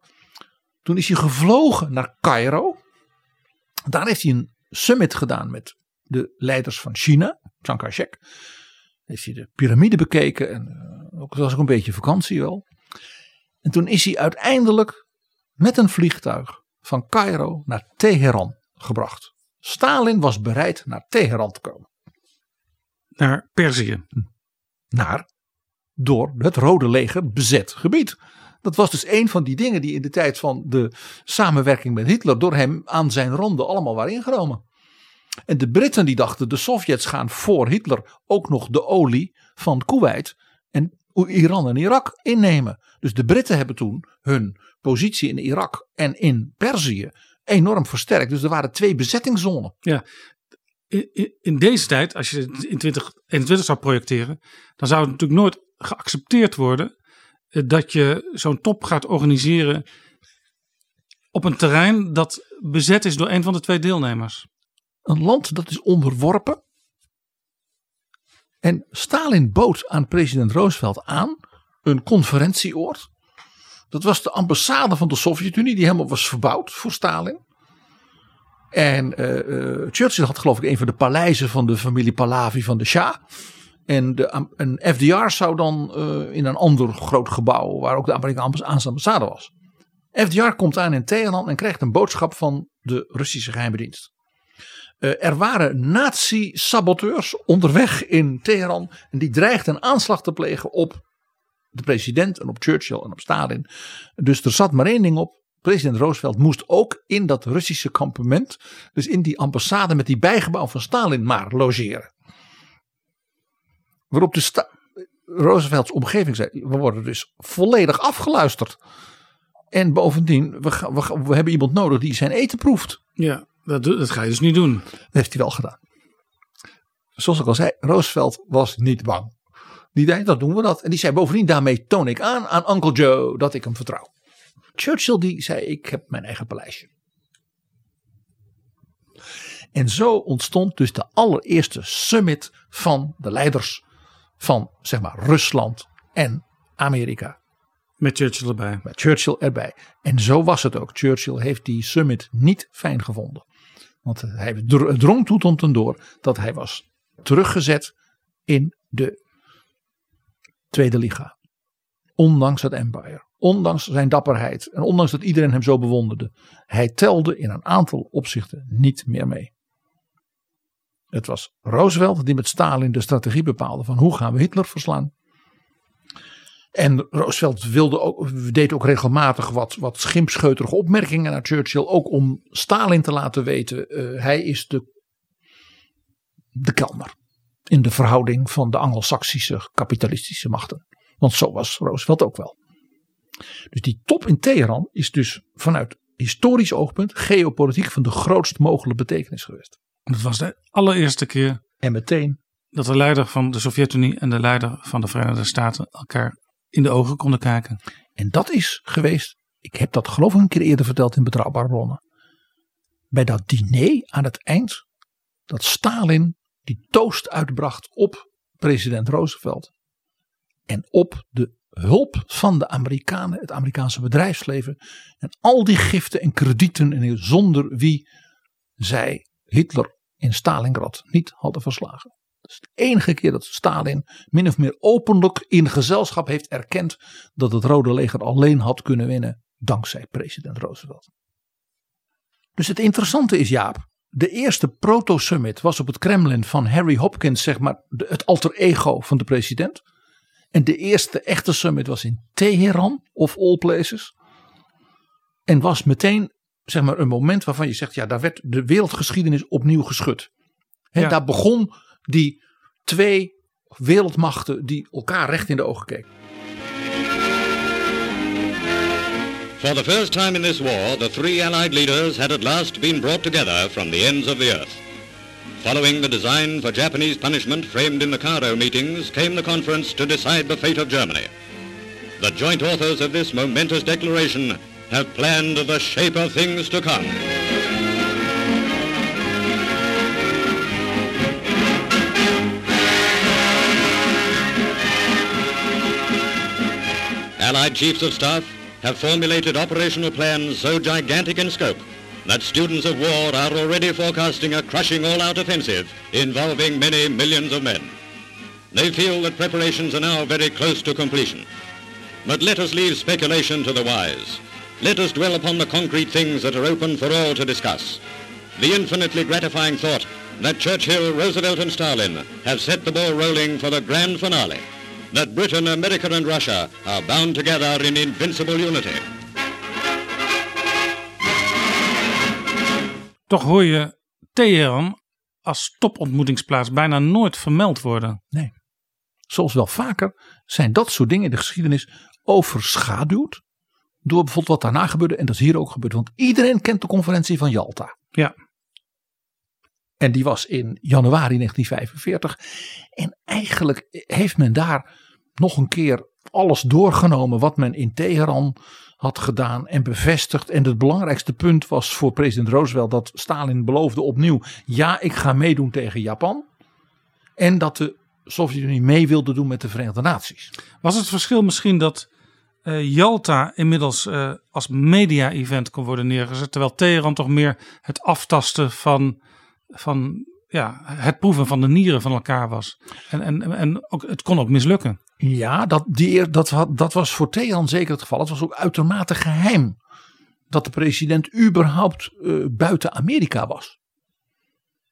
Toen is hij gevlogen naar Cairo. Daar heeft hij een summit gedaan met de leiders van China, Chiang Kai-shek. Heeft hij de piramide bekeken en uh, ook, was ook een beetje vakantie wel. En toen is hij uiteindelijk met een vliegtuig van Cairo naar Teheran gebracht. Stalin was bereid naar Teheran te komen. Naar Perzië. Naar door het Rode Leger bezet gebied. Dat was dus een van die dingen die in de tijd van de samenwerking met Hitler door hem aan zijn ronde allemaal waren ingenomen. En de Britten die dachten de Sovjets gaan voor Hitler ook nog de olie van Kuwait en Iran en Irak innemen. Dus de Britten hebben toen hun positie in Irak en in Perzië enorm versterkt. Dus er waren twee bezettingszonen. Ja, in, in deze tijd, als je het in 2021 zou projecteren, dan zou het natuurlijk nooit geaccepteerd worden eh, dat je zo'n top gaat organiseren op een terrein dat bezet is door een van de twee deelnemers. Een land dat is onderworpen. En Stalin bood aan president Roosevelt aan een conferentieoord. Dat was de ambassade van de Sovjet-Unie, die helemaal was verbouwd voor Stalin. En uh, uh, Churchill had geloof ik een van de paleizen van de familie Pahlavi van de Shah. En de, FDR zou dan uh, in een ander groot gebouw, waar ook de Amerikaanse ambassade was. FDR komt aan in Teheran en krijgt een boodschap van de Russische geheime dienst. Uh, er waren nazi-saboteurs onderweg in Teheran en die dreigden een aanslag te plegen op de president en op Churchill en op Stalin. Dus er zat maar één ding op. President Roosevelt moest ook in dat Russische kampement, dus in die ambassade met die bijgebouw van Stalin maar logeren. Waarop de Roosevelts omgeving zei: we worden dus volledig afgeluisterd. En bovendien, we, we, we hebben iemand nodig die zijn eten proeft. Ja, dat, dat ga je dus niet doen. Dat heeft hij wel gedaan. Zoals ik al zei, Roosevelt was niet bang. Die zei, dat doen we dat. En die zei bovendien, daarmee toon ik aan aan Uncle Joe dat ik hem vertrouw. Churchill die zei, ik heb mijn eigen paleisje. En zo ontstond dus de allereerste summit van de leiders van zeg maar Rusland en Amerika. Met Churchill erbij. Met Churchill erbij. En zo was het ook. Churchill heeft die summit niet fijn gevonden. Want hij drong toe tot en door dat hij was teruggezet in de Tweede Liga. Ondanks het empire. Ondanks zijn dapperheid. En ondanks dat iedereen hem zo bewonderde. Hij telde in een aantal opzichten niet meer mee. Het was Roosevelt die met Stalin de strategie bepaalde van hoe gaan we Hitler verslaan. En Roosevelt wilde ook, deed ook regelmatig wat, wat schimpscheuterige opmerkingen naar Churchill. Ook om Stalin te laten weten, uh, hij is de, de kelner. In de verhouding van de Anglo-Saxische kapitalistische machten. Want zo was Roosevelt ook wel. Dus die top in Teheran is dus vanuit historisch oogpunt, geopolitiek van de grootst mogelijke betekenis geweest. Het was de allereerste keer. En meteen. Dat de leider van de Sovjet-Unie en de leider van de Verenigde Staten elkaar in de ogen konden kijken. En dat is geweest, ik heb dat geloof ik een keer eerder verteld in Betrouwbare Bronnen. Bij dat diner aan het eind, dat Stalin die toast uitbracht op president Roosevelt. En op de hulp van de Amerikanen, het Amerikaanse bedrijfsleven. En al die giften en kredieten en zonder wie zij Hitler in Stalingrad niet hadden verslagen. Dat is de enige keer dat Stalin min of meer openlijk in gezelschap heeft erkend dat het Rode Leger alleen had kunnen winnen dankzij president Roosevelt. Dus het interessante is Jaap, de eerste proto-summit was op het Kremlin van Harry Hopkins, zeg maar het alter ego van de president. En de eerste echte summit was in Teheran, of all places. En was meteen zeg maar, een moment waarvan je zegt, ja, daar werd de wereldgeschiedenis opnieuw geschud. He, ja. Daar begon die twee wereldmachten die elkaar recht in de ogen keken. For the first time in this war, the three Allied leaders had at last been brought together from the ends of the earth. Following the design for Japanese punishment framed in the Cairo meetings came the conference to decide the fate of Germany. The joint authors of this momentous declaration have planned the shape of things to come. Allied chiefs of staff have formulated operational plans so gigantic in scope that students of war are already forecasting a crushing all-out offensive involving many millions of men. They feel that preparations are now very close to completion. But let us leave speculation to the wise. Let us dwell upon the concrete things that are open for all to discuss. The infinitely gratifying thought that Churchill, Roosevelt and Stalin have set the ball rolling for the grand finale. That Britain, America and Russia are bound together in invincible unity. Toch hoor je Teheran als topontmoetingsplaats bijna nooit vermeld worden. Nee. Zoals wel vaker zijn dat soort dingen in de geschiedenis overschaduwd door bijvoorbeeld wat daarna gebeurde. En dat is hier ook gebeurd. Want iedereen kent de conferentie van Jalta. Ja. En die was in januari 1945. En eigenlijk heeft men daar nog een keer alles doorgenomen wat men in Teheran had gedaan en bevestigd. En het belangrijkste punt was voor president Roosevelt dat Stalin beloofde opnieuw: ja, ik ga meedoen tegen Japan. En dat de Sovjet-Unie mee wilde doen met de Verenigde Naties. Was het verschil misschien dat uh, Jalta inmiddels uh, als media-event kon worden neergezet, terwijl Teheran toch meer het aftasten van, van ja, het proeven van de nieren van elkaar was. En, en, en ook, het kon ook mislukken. Ja, dat, die, dat, dat was voor Teheran zeker het geval. Het was ook uitermate geheim dat de president überhaupt uh, buiten Amerika was.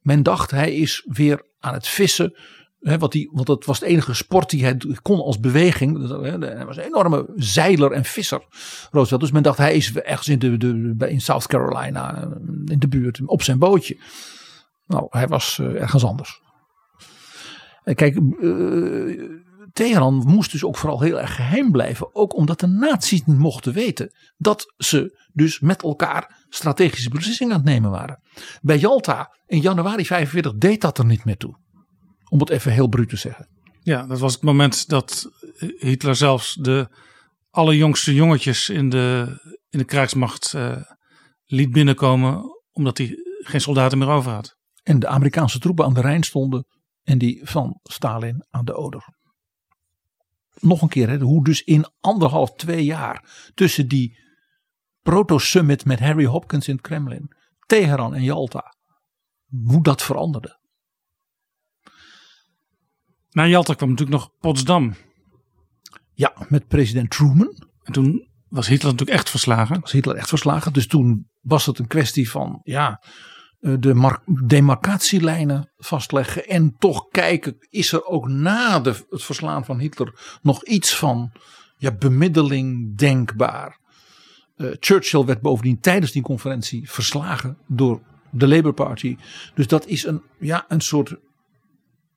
Men dacht hij is weer aan het vissen He, wat die, want dat was de enige sport die hij kon als beweging. Hij was een enorme zeiler en visser. Roosevelt. Dus men dacht hij is ergens in, de, in South Carolina. Eh, in de buurt. Op zijn bootje. Nou, hij was uh, ergens anders. Kijk, Teheran moest dus ook vooral heel erg geheim blijven. Ook omdat de naties niet mochten weten dat ze dus met elkaar strategische beslissingen aan het nemen waren. Bij Jalta in januari 45 deed dat er niet meer toe. Om het even heel bruut te zeggen. Ja, dat was het moment dat Hitler zelfs de allerjongste jongetjes in de, in de krijgsmacht uh, liet binnenkomen. Omdat hij geen soldaten meer over had. En de Amerikaanse troepen aan de Rijn stonden. En die van Stalin aan de Oder. Nog een keer, hè, hoe dus in anderhalf, twee jaar tussen die proto-summit met Harry Hopkins in het Kremlin, Teheran en Jalta, hoe dat veranderde. Na Jalta kwam natuurlijk nog Potsdam. Ja, met president Truman. En toen was Hitler natuurlijk echt verslagen. Was Hitler echt verslagen. Dus toen was het een kwestie van ja, de demarcatielijnen vastleggen. En toch kijken, is er ook na de, het verslaan van Hitler nog iets van ja, bemiddeling denkbaar. Uh, Churchill werd bovendien tijdens die conferentie verslagen door de Labour Party. Dus dat is een, ja, een soort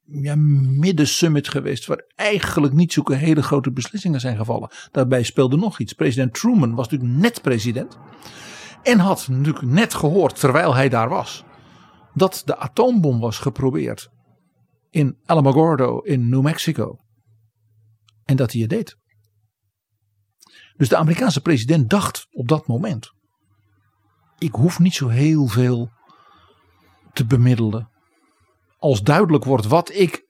ja, middensummit geweest. Waar eigenlijk niet zulke hele grote beslissingen zijn gevallen. Daarbij speelde nog iets. President Truman was natuurlijk net president. En had natuurlijk net gehoord terwijl hij daar was. Dat de atoombom was geprobeerd. In Alamogordo in New Mexico. En dat hij het deed. Dus de Amerikaanse president dacht op dat moment. Ik hoef niet zo heel veel te bemiddelen. Als duidelijk wordt wat ik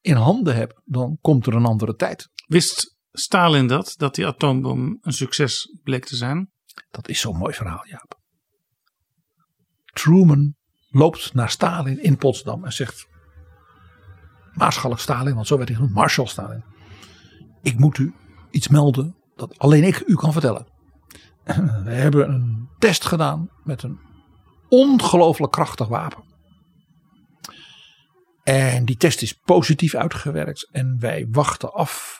in handen heb, dan komt er een andere tijd. Wist Stalin dat, dat die atoombom een succes bleek te zijn? Dat is zo'n mooi verhaal, Jaap. Truman loopt naar Stalin in Potsdam en zegt: Maarschalk Stalin, want zo werd hij genoemd, Marshal Stalin. Ik moet u iets melden dat alleen ik u kan vertellen. We hebben een test gedaan met een ongelooflijk krachtig wapen. En die test is positief uitgewerkt. En wij wachten af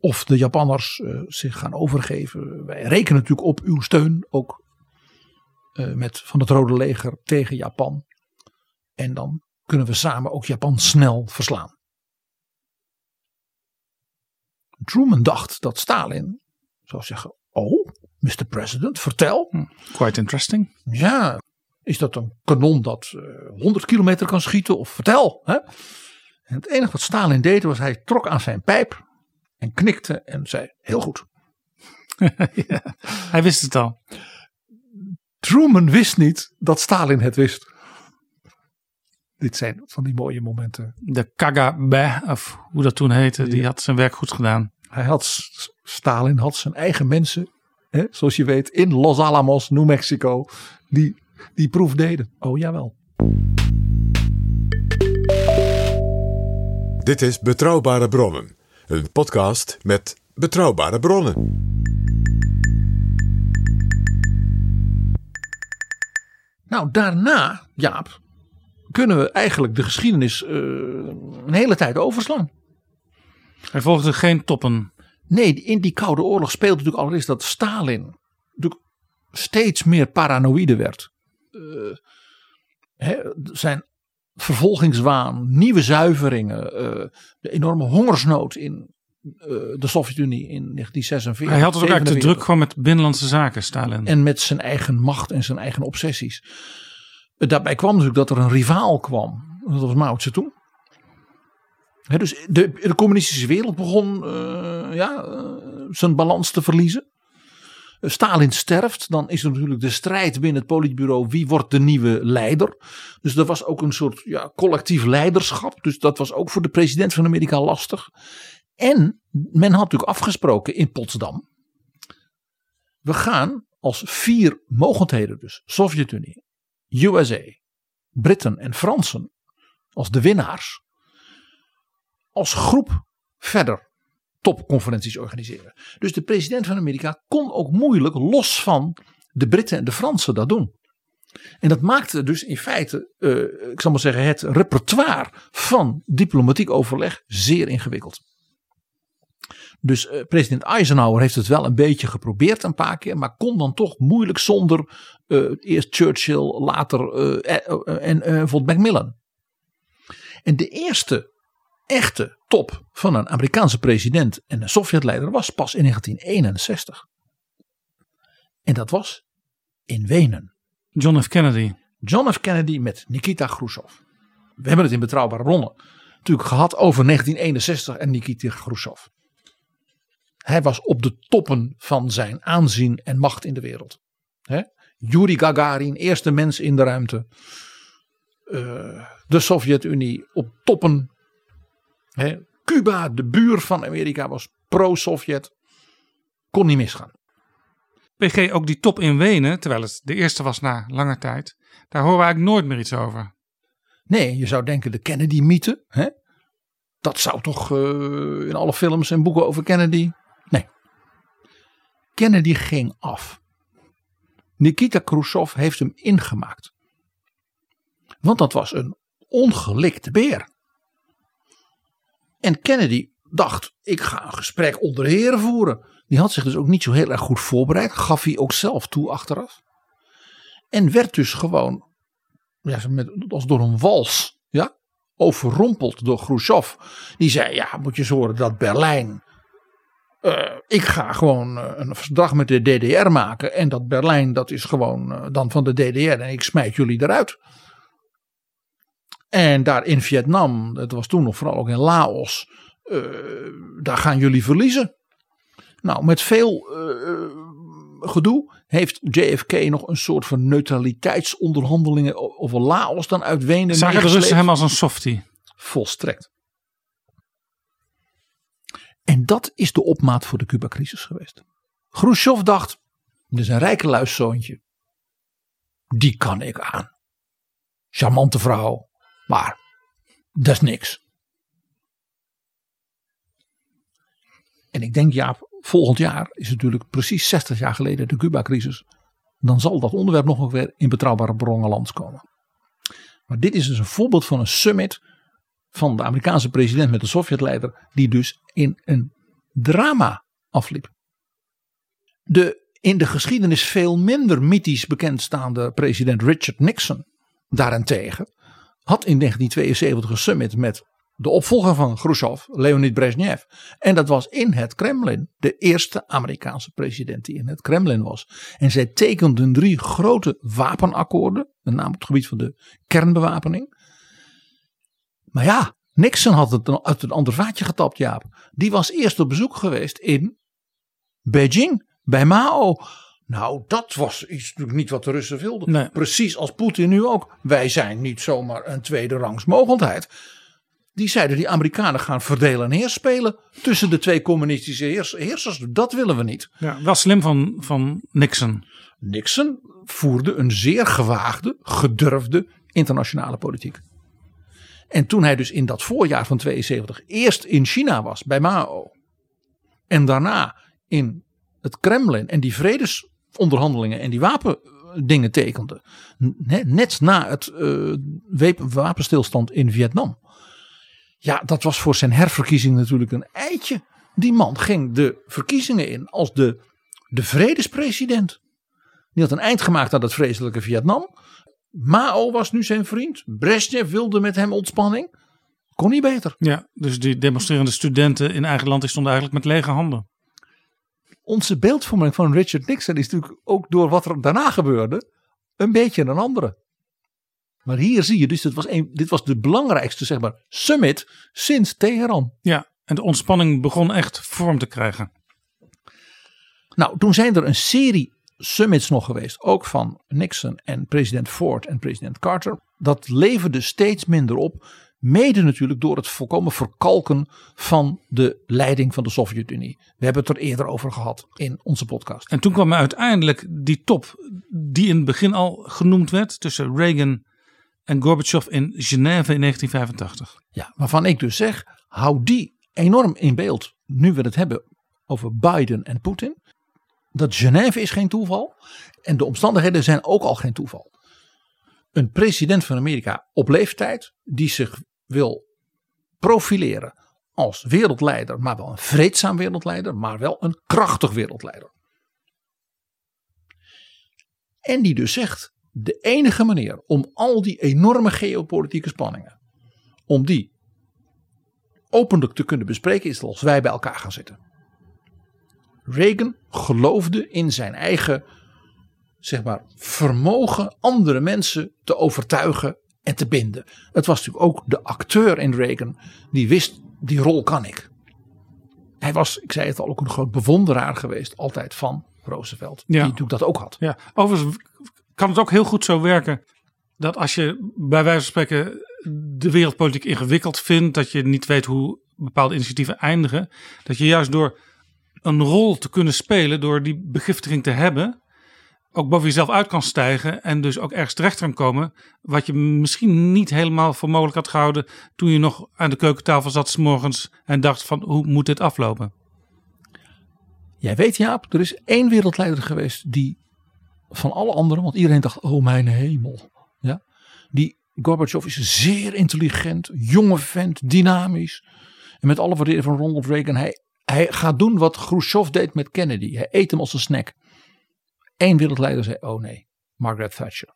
of de Japanners uh, zich gaan overgeven. Wij rekenen natuurlijk op uw steun. Ook uh, met, van het Rode Leger tegen Japan. En dan kunnen we samen ook Japan snel verslaan. Truman dacht dat Stalin zou zeggen: Oh, Mr. President, vertel. Hm, quite interesting. Ja, is dat een kanon dat uh, eh, 100 kilometer kan schieten? Of vertel. Hè? En het enige wat Stalin deed was hij trok aan zijn pijp en knikte en zei: Heel goed. ja, hij wist het al. Truman wist niet dat Stalin het wist. Dit zijn van die mooie momenten. De KGB, of hoe dat toen heette, die had zijn werk goed gedaan. Hij had, Stalin had zijn eigen mensen, hè, zoals je weet, in Los Alamos, New Mexico, die die proef deden. Oh jawel. Dit is Betrouwbare Bronnen, een podcast met betrouwbare bronnen. Nou, daarna, Jaap, kunnen we eigenlijk de geschiedenis uh, een hele tijd overslaan. Er volgden geen toppen. Nee, in die Koude Oorlog speelde natuurlijk allereerst dat Stalin natuurlijk steeds meer paranoïde werd. Uh, zijn vervolgingswaan, nieuwe zuiveringen, uh, de enorme hongersnood in uh, de Sovjet-Unie in 1946. Hij had het ook eigenlijk te druk gewoon met binnenlandse zaken, Stalin. En met zijn eigen macht en zijn eigen obsessies. Daarbij kwam natuurlijk dat er een rivaal kwam. Dat was Mao. He, dus de, de, communistische wereld begon ja, zijn balans te verliezen. Stalin sterft, dan is er natuurlijk de strijd binnen het politbureau. Wie wordt de nieuwe leider? Dus er was ook een soort ja, collectief leiderschap. Dus dat was ook voor de president van Amerika lastig. En men had natuurlijk afgesproken in Potsdam. We gaan als vier mogendheden, dus Sovjet-Unie, USA, Britten en Fransen, als de winnaars, als groep verder topconferenties organiseren. Dus de president van Amerika kon ook moeilijk los van de Britten en de Fransen dat doen. En dat maakte dus in feite, uh, ik zal maar zeggen, het repertoire van diplomatiek overleg zeer ingewikkeld. Dus uh, president Eisenhower heeft het wel een beetje geprobeerd een paar keer, maar kon dan toch moeilijk zonder uh, eerst Churchill, later en bijvoorbeeld Macmillan. En de eerste echte top van een Amerikaanse president en een Sovjetleider was pas in 1961. En dat was in Wenen. John F. Kennedy. John F. Kennedy met Nikita Khrushchev. We hebben het in betrouwbare bronnen natuurlijk gehad over 1961 en Nikita Khrushchev. Hij was op de toppen van zijn aanzien en macht in de wereld. He? Yuri Gagarin, eerste mens in de ruimte. Uh, de Sovjet-Unie op toppen Cuba, de buur van Amerika, was pro-Sovjet. Kon niet misgaan. PG, ook die top in Wenen, terwijl het de eerste was na lange tijd, daar horen we eigenlijk nooit meer iets over. Nee, je zou denken de Kennedy-mythe. dat zou toch uh, in alle films en boeken over Kennedy. Nee. Kennedy ging af. Nikita Khrushchev heeft hem ingemaakt. Want dat was een ongelikte beer. En Kennedy dacht, ik ga een gesprek onder heren voeren. Die had zich dus ook niet zo heel erg goed voorbereid. Gaf hij ook zelf toe achteraf. En werd dus gewoon, ja, met, als door een wals, ja, overrompeld door Khrushchev. Die zei, ja, moet je eens horen dat Berlijn uh, ik ga gewoon uh, een verdrag met de DDR maken. En dat Berlijn, dat is gewoon uh, dan van de DDR. En ik smijt jullie eruit. En daar in Vietnam, dat was toen nog vooral ook in Laos. daar gaan jullie verliezen. Nou, met veel gedoe heeft JFK nog een soort van neutraliteitsonderhandelingen over Laos dan uit Wenen. Zagen de Russen hem als een softie? Volstrekt. En dat is de opmaat voor de Cuba-crisis geweest. Khrushchev dacht, dit is een rijke luiszoontje. Die kan ik aan. Charmante vrouw, maar dat is niks. En ik denk ja, volgend jaar is natuurlijk precies 60 jaar geleden de Cuba-crisis. Dan zal dat onderwerp nog weer in betrouwbare bronnen lands komen. Maar dit is dus een voorbeeld van een summit van de Amerikaanse president met de Sovjetleider, die dus in een drama afliep. De in de geschiedenis veel minder mythisch bekendstaande president Richard Nixon daarentegen had in 1972 een summit met de opvolger van Khrushchev, Leonid Brezhnev. En dat was in het Kremlin. De eerste Amerikaanse president die in het Kremlin was. En zij tekenden drie grote wapenakkoorden. Met name op het gebied van de kernbewapening. Maar ja, Nixon had het uit een ander vaatje getapt, Jaap. Die was eerst op bezoek geweest in Beijing, bij Mao. Nou, dat was iets natuurlijk niet wat de Russen wilden. Precies als Poetin nu ook. Wij zijn niet zomaar een tweede rangs mogendheid. Die zeiden die Amerikanen gaan verdelen en heerspelen tussen de twee communistische heersers. Dat willen we niet. Ja, wel slim van, van Nixon. Nixon voerde een zeer gewaagde, gedurfde internationale politiek. En toen hij dus in dat voorjaar van 72 eerst in China was bij Mao. En daarna in het Kremlin en die vredesonderhandelingen en die wapendingen tekende. Net na het uh, wapenstilstand in Vietnam. Ja, dat was voor zijn herverkiezing natuurlijk een eitje. Die man ging de verkiezingen in als de, de vredespresident. Die had een eind gemaakt aan het vreselijke Vietnam. Mao was nu zijn vriend. Brezhnev wilde met hem ontspanning. Kon niet beter. Ja, dus die demonstrerende studenten in eigen land stonden eigenlijk met lege handen. Onze beeldvorming van Richard Nixon is natuurlijk ook door wat er daarna gebeurde een beetje een andere. Maar hier zie je dus, dit was, een, dit was de belangrijkste zeg maar, summit sinds Teheran. Ja, en de ontspanning begon echt vorm te krijgen. Nou, toen zijn er een serie summits nog geweest, ook van Nixon en president Ford en president Carter. Dat leverde steeds minder op, mede natuurlijk door het volkomen verkalken van de leiding van de Sovjet-Unie. We hebben het er eerder over gehad in onze podcast. En toen kwam uiteindelijk die top, die in het begin al genoemd werd, tussen Reagan en Gorbachev in Genève in 1985. Ja, waarvan ik dus zeg, hou die enorm in beeld nu we het hebben over Biden en Poetin dat Genève is geen toeval. En de omstandigheden zijn ook al geen toeval. Een president van Amerika op leeftijd die zich wil profileren als wereldleider, maar wel een vreedzaam wereldleider, maar wel een krachtig wereldleider. En die dus zegt, de enige manier om al die enorme geopolitieke spanningen, om die openlijk te kunnen bespreken, is als wij bij elkaar gaan zitten. Reagan geloofde in zijn eigen zeg maar, vermogen andere mensen te overtuigen en te binden. Het was natuurlijk ook de acteur in Reagan die wist, die rol kan ik. Hij was, ik zei het al, ook een groot bewonderaar geweest, altijd van Roosevelt. Die natuurlijk dat ook had. Ja, overigens kan het ook heel goed zo werken dat als je bij wijze van spreken de wereldpolitiek ingewikkeld vindt, dat je niet weet hoe bepaalde initiatieven eindigen, dat je juist door een rol te kunnen spelen door die begiftiging te hebben, ook boven jezelf uit kan stijgen en dus ook ergens terecht kan komen, wat je misschien niet helemaal voor mogelijk had gehouden toen je nog aan de keukentafel zat s morgens en dacht van hoe moet dit aflopen? Jij weet Jaap, er is één wereldleider geweest die van alle anderen, want iedereen dacht oh mijn hemel, ja, die Gorbachev is zeer intelligent, jonge vent, dynamisch en met alle waardering van Ronald Reagan, hij, hij gaat doen wat Khrushchev deed met Kennedy, hij eet hem als een snack. Eén wereldleider zei oh nee, Margaret Thatcher.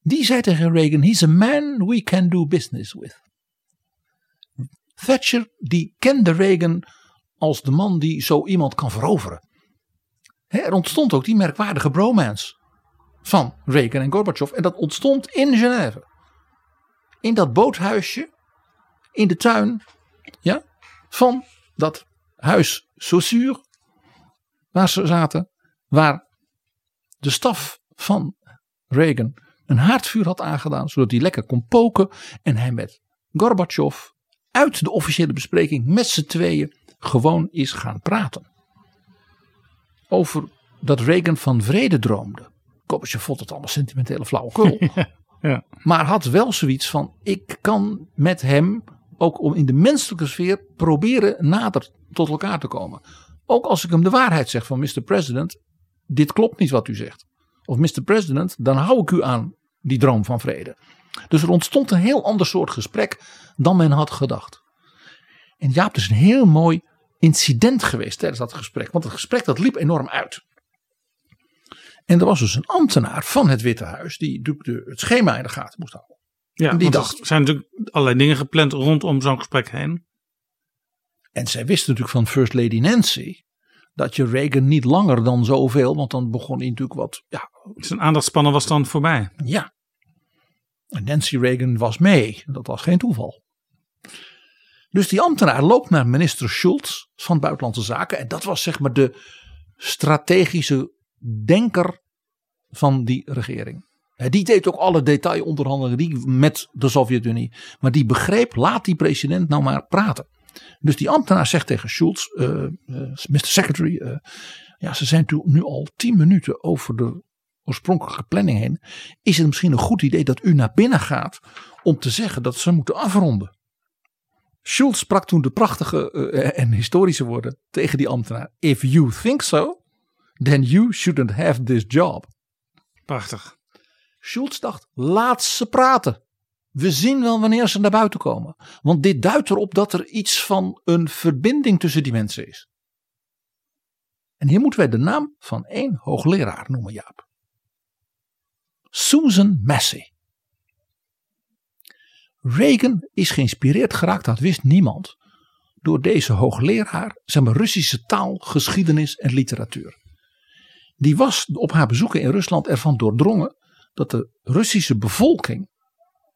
Die zei tegen Reagan, he's a man we can do business with. Thatcher die kende Reagan als de man die zo iemand kan veroveren. er ontstond ook die merkwaardige bromance van Reagan en Gorbachev. En dat ontstond in Genève. In dat boothuisje in de tuin ja, van dat huis Saussure. Waar ze zaten. Waar de staf van Reagan een haardvuur had aangedaan. Zodat hij lekker kon poken. En hij met Gorbachev uit de officiële bespreking met z'n tweeën gewoon is gaan praten. Over dat Reagan van vrede droomde. Gorbachev vond het allemaal sentimentele flauwekul. ja. Maar had wel zoiets van: ik kan met hem ook om in de menselijke sfeer proberen nader tot elkaar te komen. Ook als ik hem de waarheid zeg van Mr. President, dit klopt niet wat u zegt. Of Mr. President, dan hou ik u aan die droom van vrede. Dus er ontstond een heel ander soort gesprek dan men had gedacht. En Jaap, het is een heel mooi incident geweest tijdens dat gesprek. Want het gesprek dat liep enorm uit. En er was dus een ambtenaar van het Witte Huis die het schema in de gaten moest houden. Ja, en die dacht, er zijn natuurlijk allerlei dingen gepland rondom zo'n gesprek heen. En zij wist natuurlijk van First Lady Nancy dat je Reagan niet langer dan zoveel, want dan begon hij natuurlijk wat. Ja, Zijn aandachtspannen was dan voorbij. ja. En Nancy Reagan was mee. Dat was geen toeval. Dus die ambtenaar loopt naar minister Schultz van Buitenlandse Zaken. En dat was zeg maar de strategische denker van die regering. Die deed ook alle detailonderhandelingen met de Sovjet-Unie. Maar die begreep, laat die president nou maar praten. Dus die ambtenaar zegt tegen Schultz, eh, eh, Mr. Secretary, eh, ja, ze zijn nu al tien minuten over de oorspronkelijke planning heen. Is het misschien een goed idee dat u naar binnen gaat om te zeggen dat ze moeten afronden? Schultz sprak toen de prachtige en historische woorden tegen die ambtenaar. If you think so, then you shouldn't have this job. Prachtig. Schultz dacht, laat ze praten. We zien wel wanneer ze naar buiten komen. Want dit duidt erop dat er iets van een verbinding tussen die mensen is. En hier moeten wij de naam van één hoogleraar noemen, Jaap. Susan Massey. Reagan is geïnspireerd geraakt, dat wist niemand, door deze hoogleraar, zeg maar Russische taal, geschiedenis en literatuur. Die was op haar bezoeken in Rusland ervan doordrongen dat de Russische bevolking,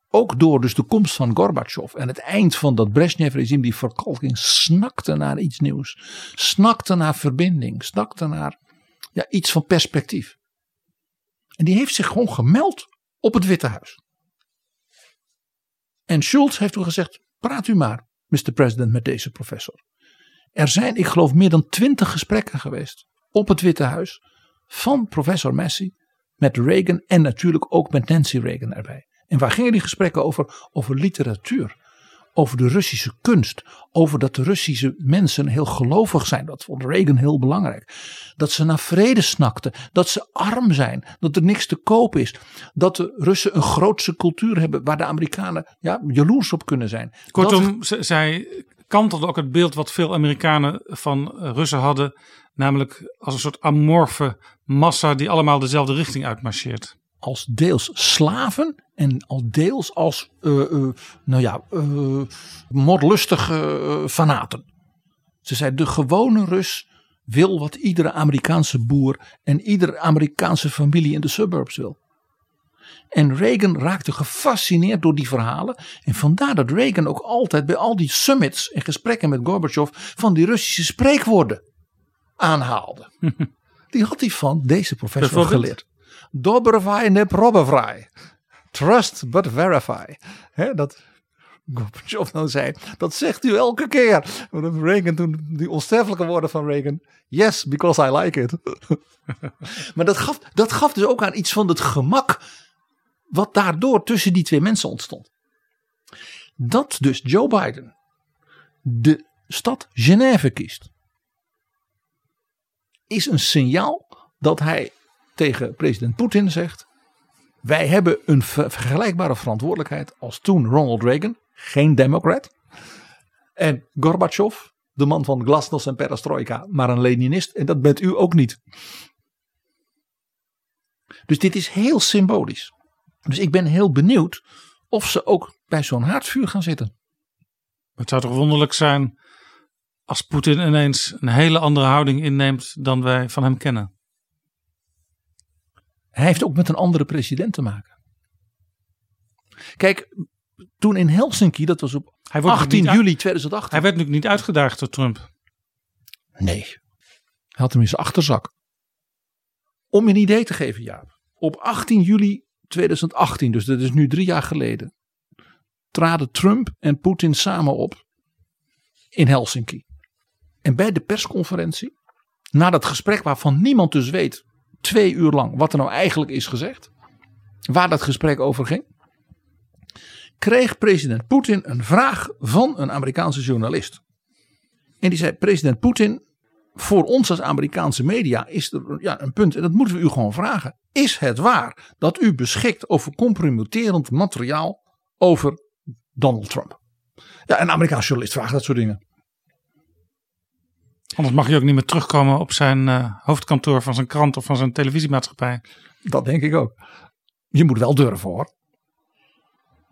ook door dus de komst van Gorbachev en het eind van dat Brezhnev-regime, die verkalking, snakte naar iets nieuws. Snakte naar verbinding, snakte naar ja, iets van perspectief. En die heeft zich gewoon gemeld op het Witte Huis. En Schultz heeft toen gezegd: praat u maar, Mr. President, met deze professor. Er zijn, ik geloof, meer dan twintig gesprekken geweest op het Witte Huis van professor Massey met Reagan en natuurlijk ook met Nancy Reagan erbij. En waar gingen die gesprekken over? Over literatuur, over de Russische kunst, over dat de Russische mensen heel gelovig zijn. Dat vond Reagan heel belangrijk. Dat ze naar vrede snakten, dat ze arm zijn, dat er niks te koop is. Dat de Russen een grootse cultuur hebben waar de Amerikanen ja, jaloers op kunnen zijn. Kortom, z- zij kantelde ook het beeld wat veel Amerikanen van Russen hadden. Namelijk als een soort amorfe massa die allemaal dezelfde richting uitmarcheert. Als deels slaven en als deels als eh, nou ja, eh, moordlustige fanaten. Ze zei de gewone Rus wil wat iedere Amerikaanse boer en iedere Amerikaanse familie in de suburbs wil. En Reagan raakte gefascineerd door die verhalen. En vandaar dat Reagan ook altijd bij al die summits en gesprekken met Gorbachev van die Russische spreekwoorden aanhaalde. die had hij van deze professor geleerd. Dobrovaj ne probovraj. Trust but verify. Hè, dat Gorbachev dan zei, dat zegt u elke keer. Reagan toen, die onsterfelijke woorden van Reagan. Yes, because I like it. maar dat gaf, dat gaf dus ook aan iets van het gemak. Wat daardoor tussen die twee mensen ontstond. Dat dus Joe Biden de stad Genève kiest. Is een signaal dat hij tegen president Poetin zegt. Wij hebben een vergelijkbare verantwoordelijkheid als toen Ronald Reagan, geen democrat. En Gorbachev, de man van glasnost en perestroika, maar een Leninist. En dat bent u ook niet. Dus dit is heel symbolisch. Dus ik ben heel benieuwd of ze ook bij zo'n haardvuur gaan zitten. Het zou toch wonderlijk zijn als Poetin ineens een hele andere houding inneemt dan wij van hem kennen. Hij heeft ook met een andere president te maken. Kijk, toen in Helsinki, dat was op 18 juli 2018. Hij werd natuurlijk niet uitgedaagd door Trump. Nee, hij had hem in zijn achterzak. Om je een idee te geven, Jaap. Op 18 juli 2018, dus dat is nu drie jaar geleden, traden Trump en Poetin samen op in Helsinki. En bij de persconferentie, na dat gesprek waarvan niemand dus weet, twee uur lang, wat er nou eigenlijk is gezegd, waar dat gesprek over ging, kreeg president Poetin een vraag van een Amerikaanse journalist. En die zei: President Poetin, voor ons als Amerikaanse media is er ja, een punt, en dat moeten we u gewoon vragen. Is het waar dat u beschikt over compromitterend materiaal over Donald Trump? Ja, een Amerikaanse journalist vraagt dat soort dingen. Anders mag je ook niet meer terugkomen op zijn uh, hoofdkantoor van zijn krant of van zijn televisiemaatschappij. Dat denk ik ook. Je moet wel durven hoor.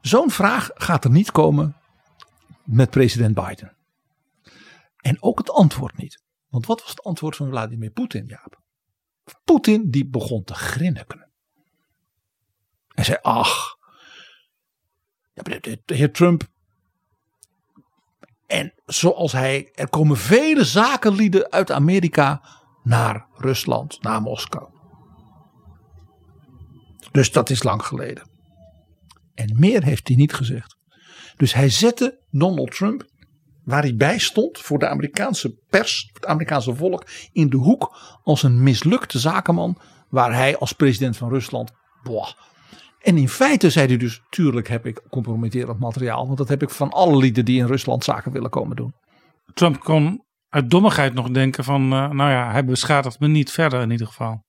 Zo'n vraag gaat er niet komen met president Biden. En ook het antwoord niet. Want wat was het antwoord van Vladimir Poetin, Jaap? Poetin die begon te grinniken. Hij zei, ach, de heer Trump en zoals hij, er komen vele zakenlieden uit Amerika naar Rusland, naar Moskou. Dus dat is lang geleden. En meer heeft hij niet gezegd. Dus hij zette Donald Trump, waar hij bij stond voor de Amerikaanse pers, het Amerikaanse volk, in de hoek als een mislukte zakenman, waar hij als president van Rusland, boah, en in feite zei hij dus, tuurlijk heb ik compromitterend materiaal. Want dat heb ik van alle lieden die in Rusland zaken willen komen doen. Trump kon uit dommigheid nog denken van, uh, nou ja, hij beschadigt me niet verder in ieder geval.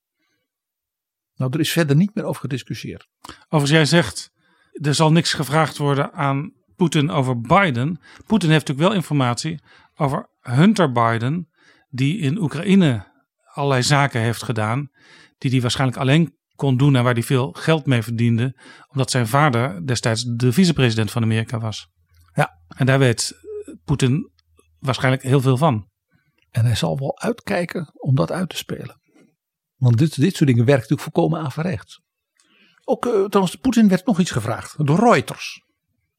Nou, er is verder niet meer over gediscussieerd. Overigens, jij zegt, er zal niks gevraagd worden aan Poetin over Biden. Poetin heeft natuurlijk wel informatie over Hunter Biden, die in Oekraïne allerlei zaken heeft gedaan, die hij waarschijnlijk alleen kon doen en waar hij veel geld mee verdiende, omdat zijn vader destijds de vicepresident van Amerika was. Ja. En daar weet Poetin waarschijnlijk heel veel van. En hij zal wel uitkijken om dat uit te spelen. Want dit, dit soort dingen werkt natuurlijk volkomen averechts. Ook uh, trouwens, Poetin werd nog iets gevraagd door Reuters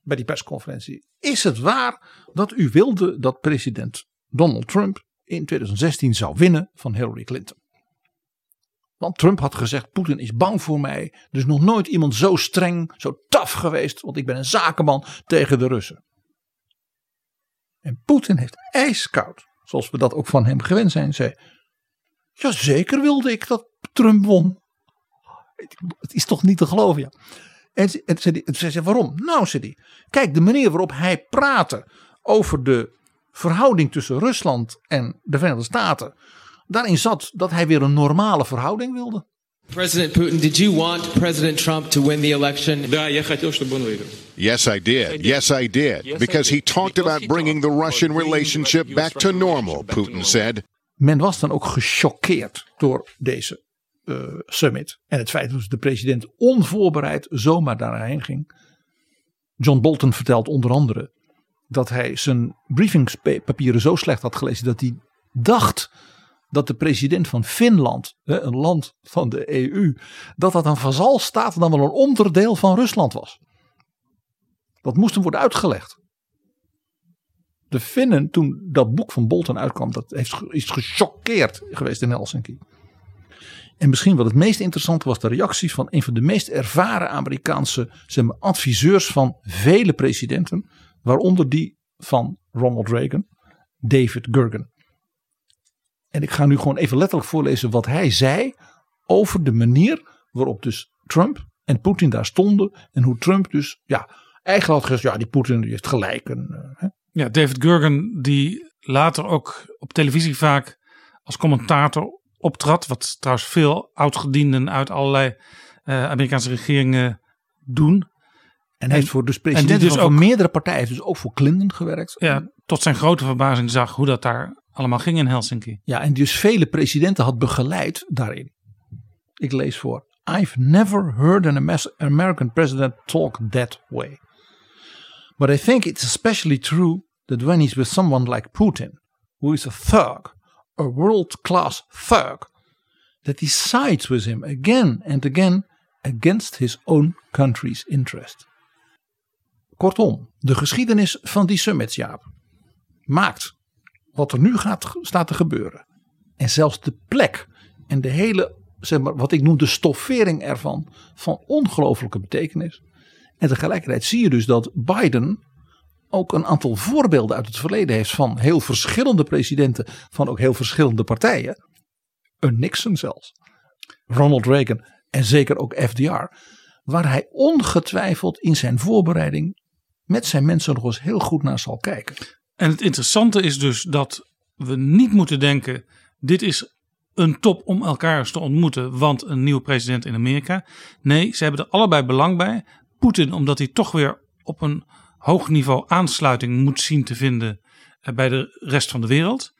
bij die persconferentie. Is het waar dat u wilde dat president Donald Trump in 2016 zou winnen van Hillary Clinton? Want Trump had gezegd: Poetin is bang voor mij. Dus nog nooit iemand zo streng, zo taf geweest. Want ik ben een zakenman tegen de Russen. En Poetin heeft ijskoud, zoals we dat ook van hem gewend zijn, zei: Ja, zeker wilde ik dat Trump won. Het is toch niet te geloven, ja. En ze, zei, zei, waarom? Nou, zei hij, kijk, de manier waarop hij praatte over de verhouding tussen Rusland en de Verenigde Staten Daarin zat dat hij weer een normale verhouding wilde. President Putin, did you want President Trump to win the election? Yes, I did. Yes, I did. Because he talked about bringing the Russian relationship back to normal, Putin said. Men was dan ook gechoqueerd door deze uh, summit. En het feit dat de president onvoorbereid zomaar daarheen ging. John Bolton vertelt onder andere dat hij zijn briefingspapieren zo slecht had gelezen dat hij dacht dat de president van Finland, een land van de EU, dat dat een vazalstaat dan wel een onderdeel van Rusland was. Dat moest hem worden uitgelegd. De Finnen, toen dat boek van Bolton uitkwam, dat heeft, is gechoqueerd geweest in Helsinki. En misschien wat het meest interessante was de reactie van een van de meest ervaren Amerikaanse zeg adviseurs van vele presidenten, Waaronder die van Ronald Reagan, David Gurgen. En ik ga nu gewoon even letterlijk voorlezen wat hij zei over de manier waarop dus Trump en Poetin daar stonden. En hoe Trump dus, ja, eigenlijk had gezegd, ja, die Poetin die heeft gelijk. En, uh, hè. Ja, David Gurgen, die later ook op televisie vaak als commentator optrad. Wat trouwens veel oudgedienden uit allerlei uh, Amerikaanse regeringen doen. En hij heeft voor dus president dus van, ook, meerdere partijen, dus ook voor Clinton gewerkt. Ja, tot zijn grote verbazing zag hoe dat daar allemaal ging in Helsinki. Ja, en dus vele presidenten had begeleid daarin. Ik lees voor. I've never heard an American president talk that way. But I think it's especially true that when he's with someone like Putin, who is a thug, a world class thug, that he sides with him again and again against his own country's interest. Kortom, de geschiedenis van die summits, Jaap, maakt wat er nu gaat, staat te gebeuren. En zelfs de plek en de hele, zeg maar, wat ik noem de stoffering ervan, van ongelooflijke betekenis. En tegelijkertijd zie je dus dat Biden ook een aantal voorbeelden uit het verleden heeft van heel verschillende presidenten van ook heel verschillende partijen. Een Nixon zelfs. Ronald Reagan en zeker ook FDR. Waar hij ongetwijfeld in zijn voorbereiding met zijn mensen nog eens heel goed naar zal kijken. En het interessante is dus dat we niet moeten denken: dit is een top om elkaar eens te ontmoeten, want een nieuwe president in Amerika. Nee, ze hebben er allebei belang bij. Poetin, omdat hij toch weer op een hoog niveau aansluiting moet zien te vinden eh, bij de rest van de wereld.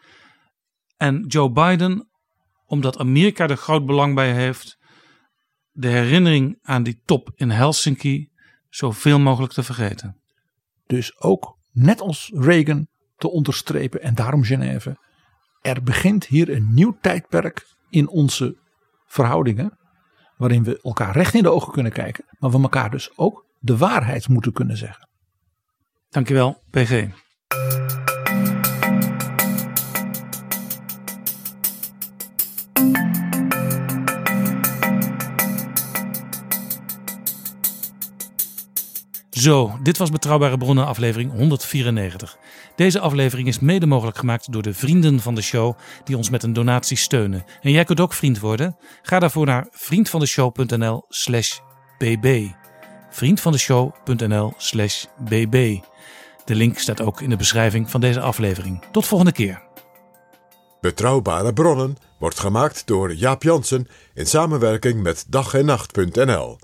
En Joe Biden, omdat Amerika er groot belang bij heeft, de herinnering aan die top in Helsinki zoveel mogelijk te vergeten. Dus ook net als Reagan te onderstrepen en daarom Genève. Er begint hier een nieuw tijdperk in onze verhoudingen. Waarin we elkaar recht in de ogen kunnen kijken. Maar we elkaar dus ook de waarheid moeten kunnen zeggen. Dankjewel, PG. Zo, dit was Betrouwbare Bronnen aflevering 194. Deze aflevering is mede mogelijk gemaakt door de vrienden van de show die ons met een donatie steunen. En jij kunt ook vriend worden? Ga daarvoor naar vriendvandeshow.nl slash bb. vriendvandeshow.nl slash bb. De link staat ook in de beschrijving van deze aflevering. Tot volgende keer. Betrouwbare Bronnen wordt gemaakt door Jaap Jansen in samenwerking met dag en nacht.nl.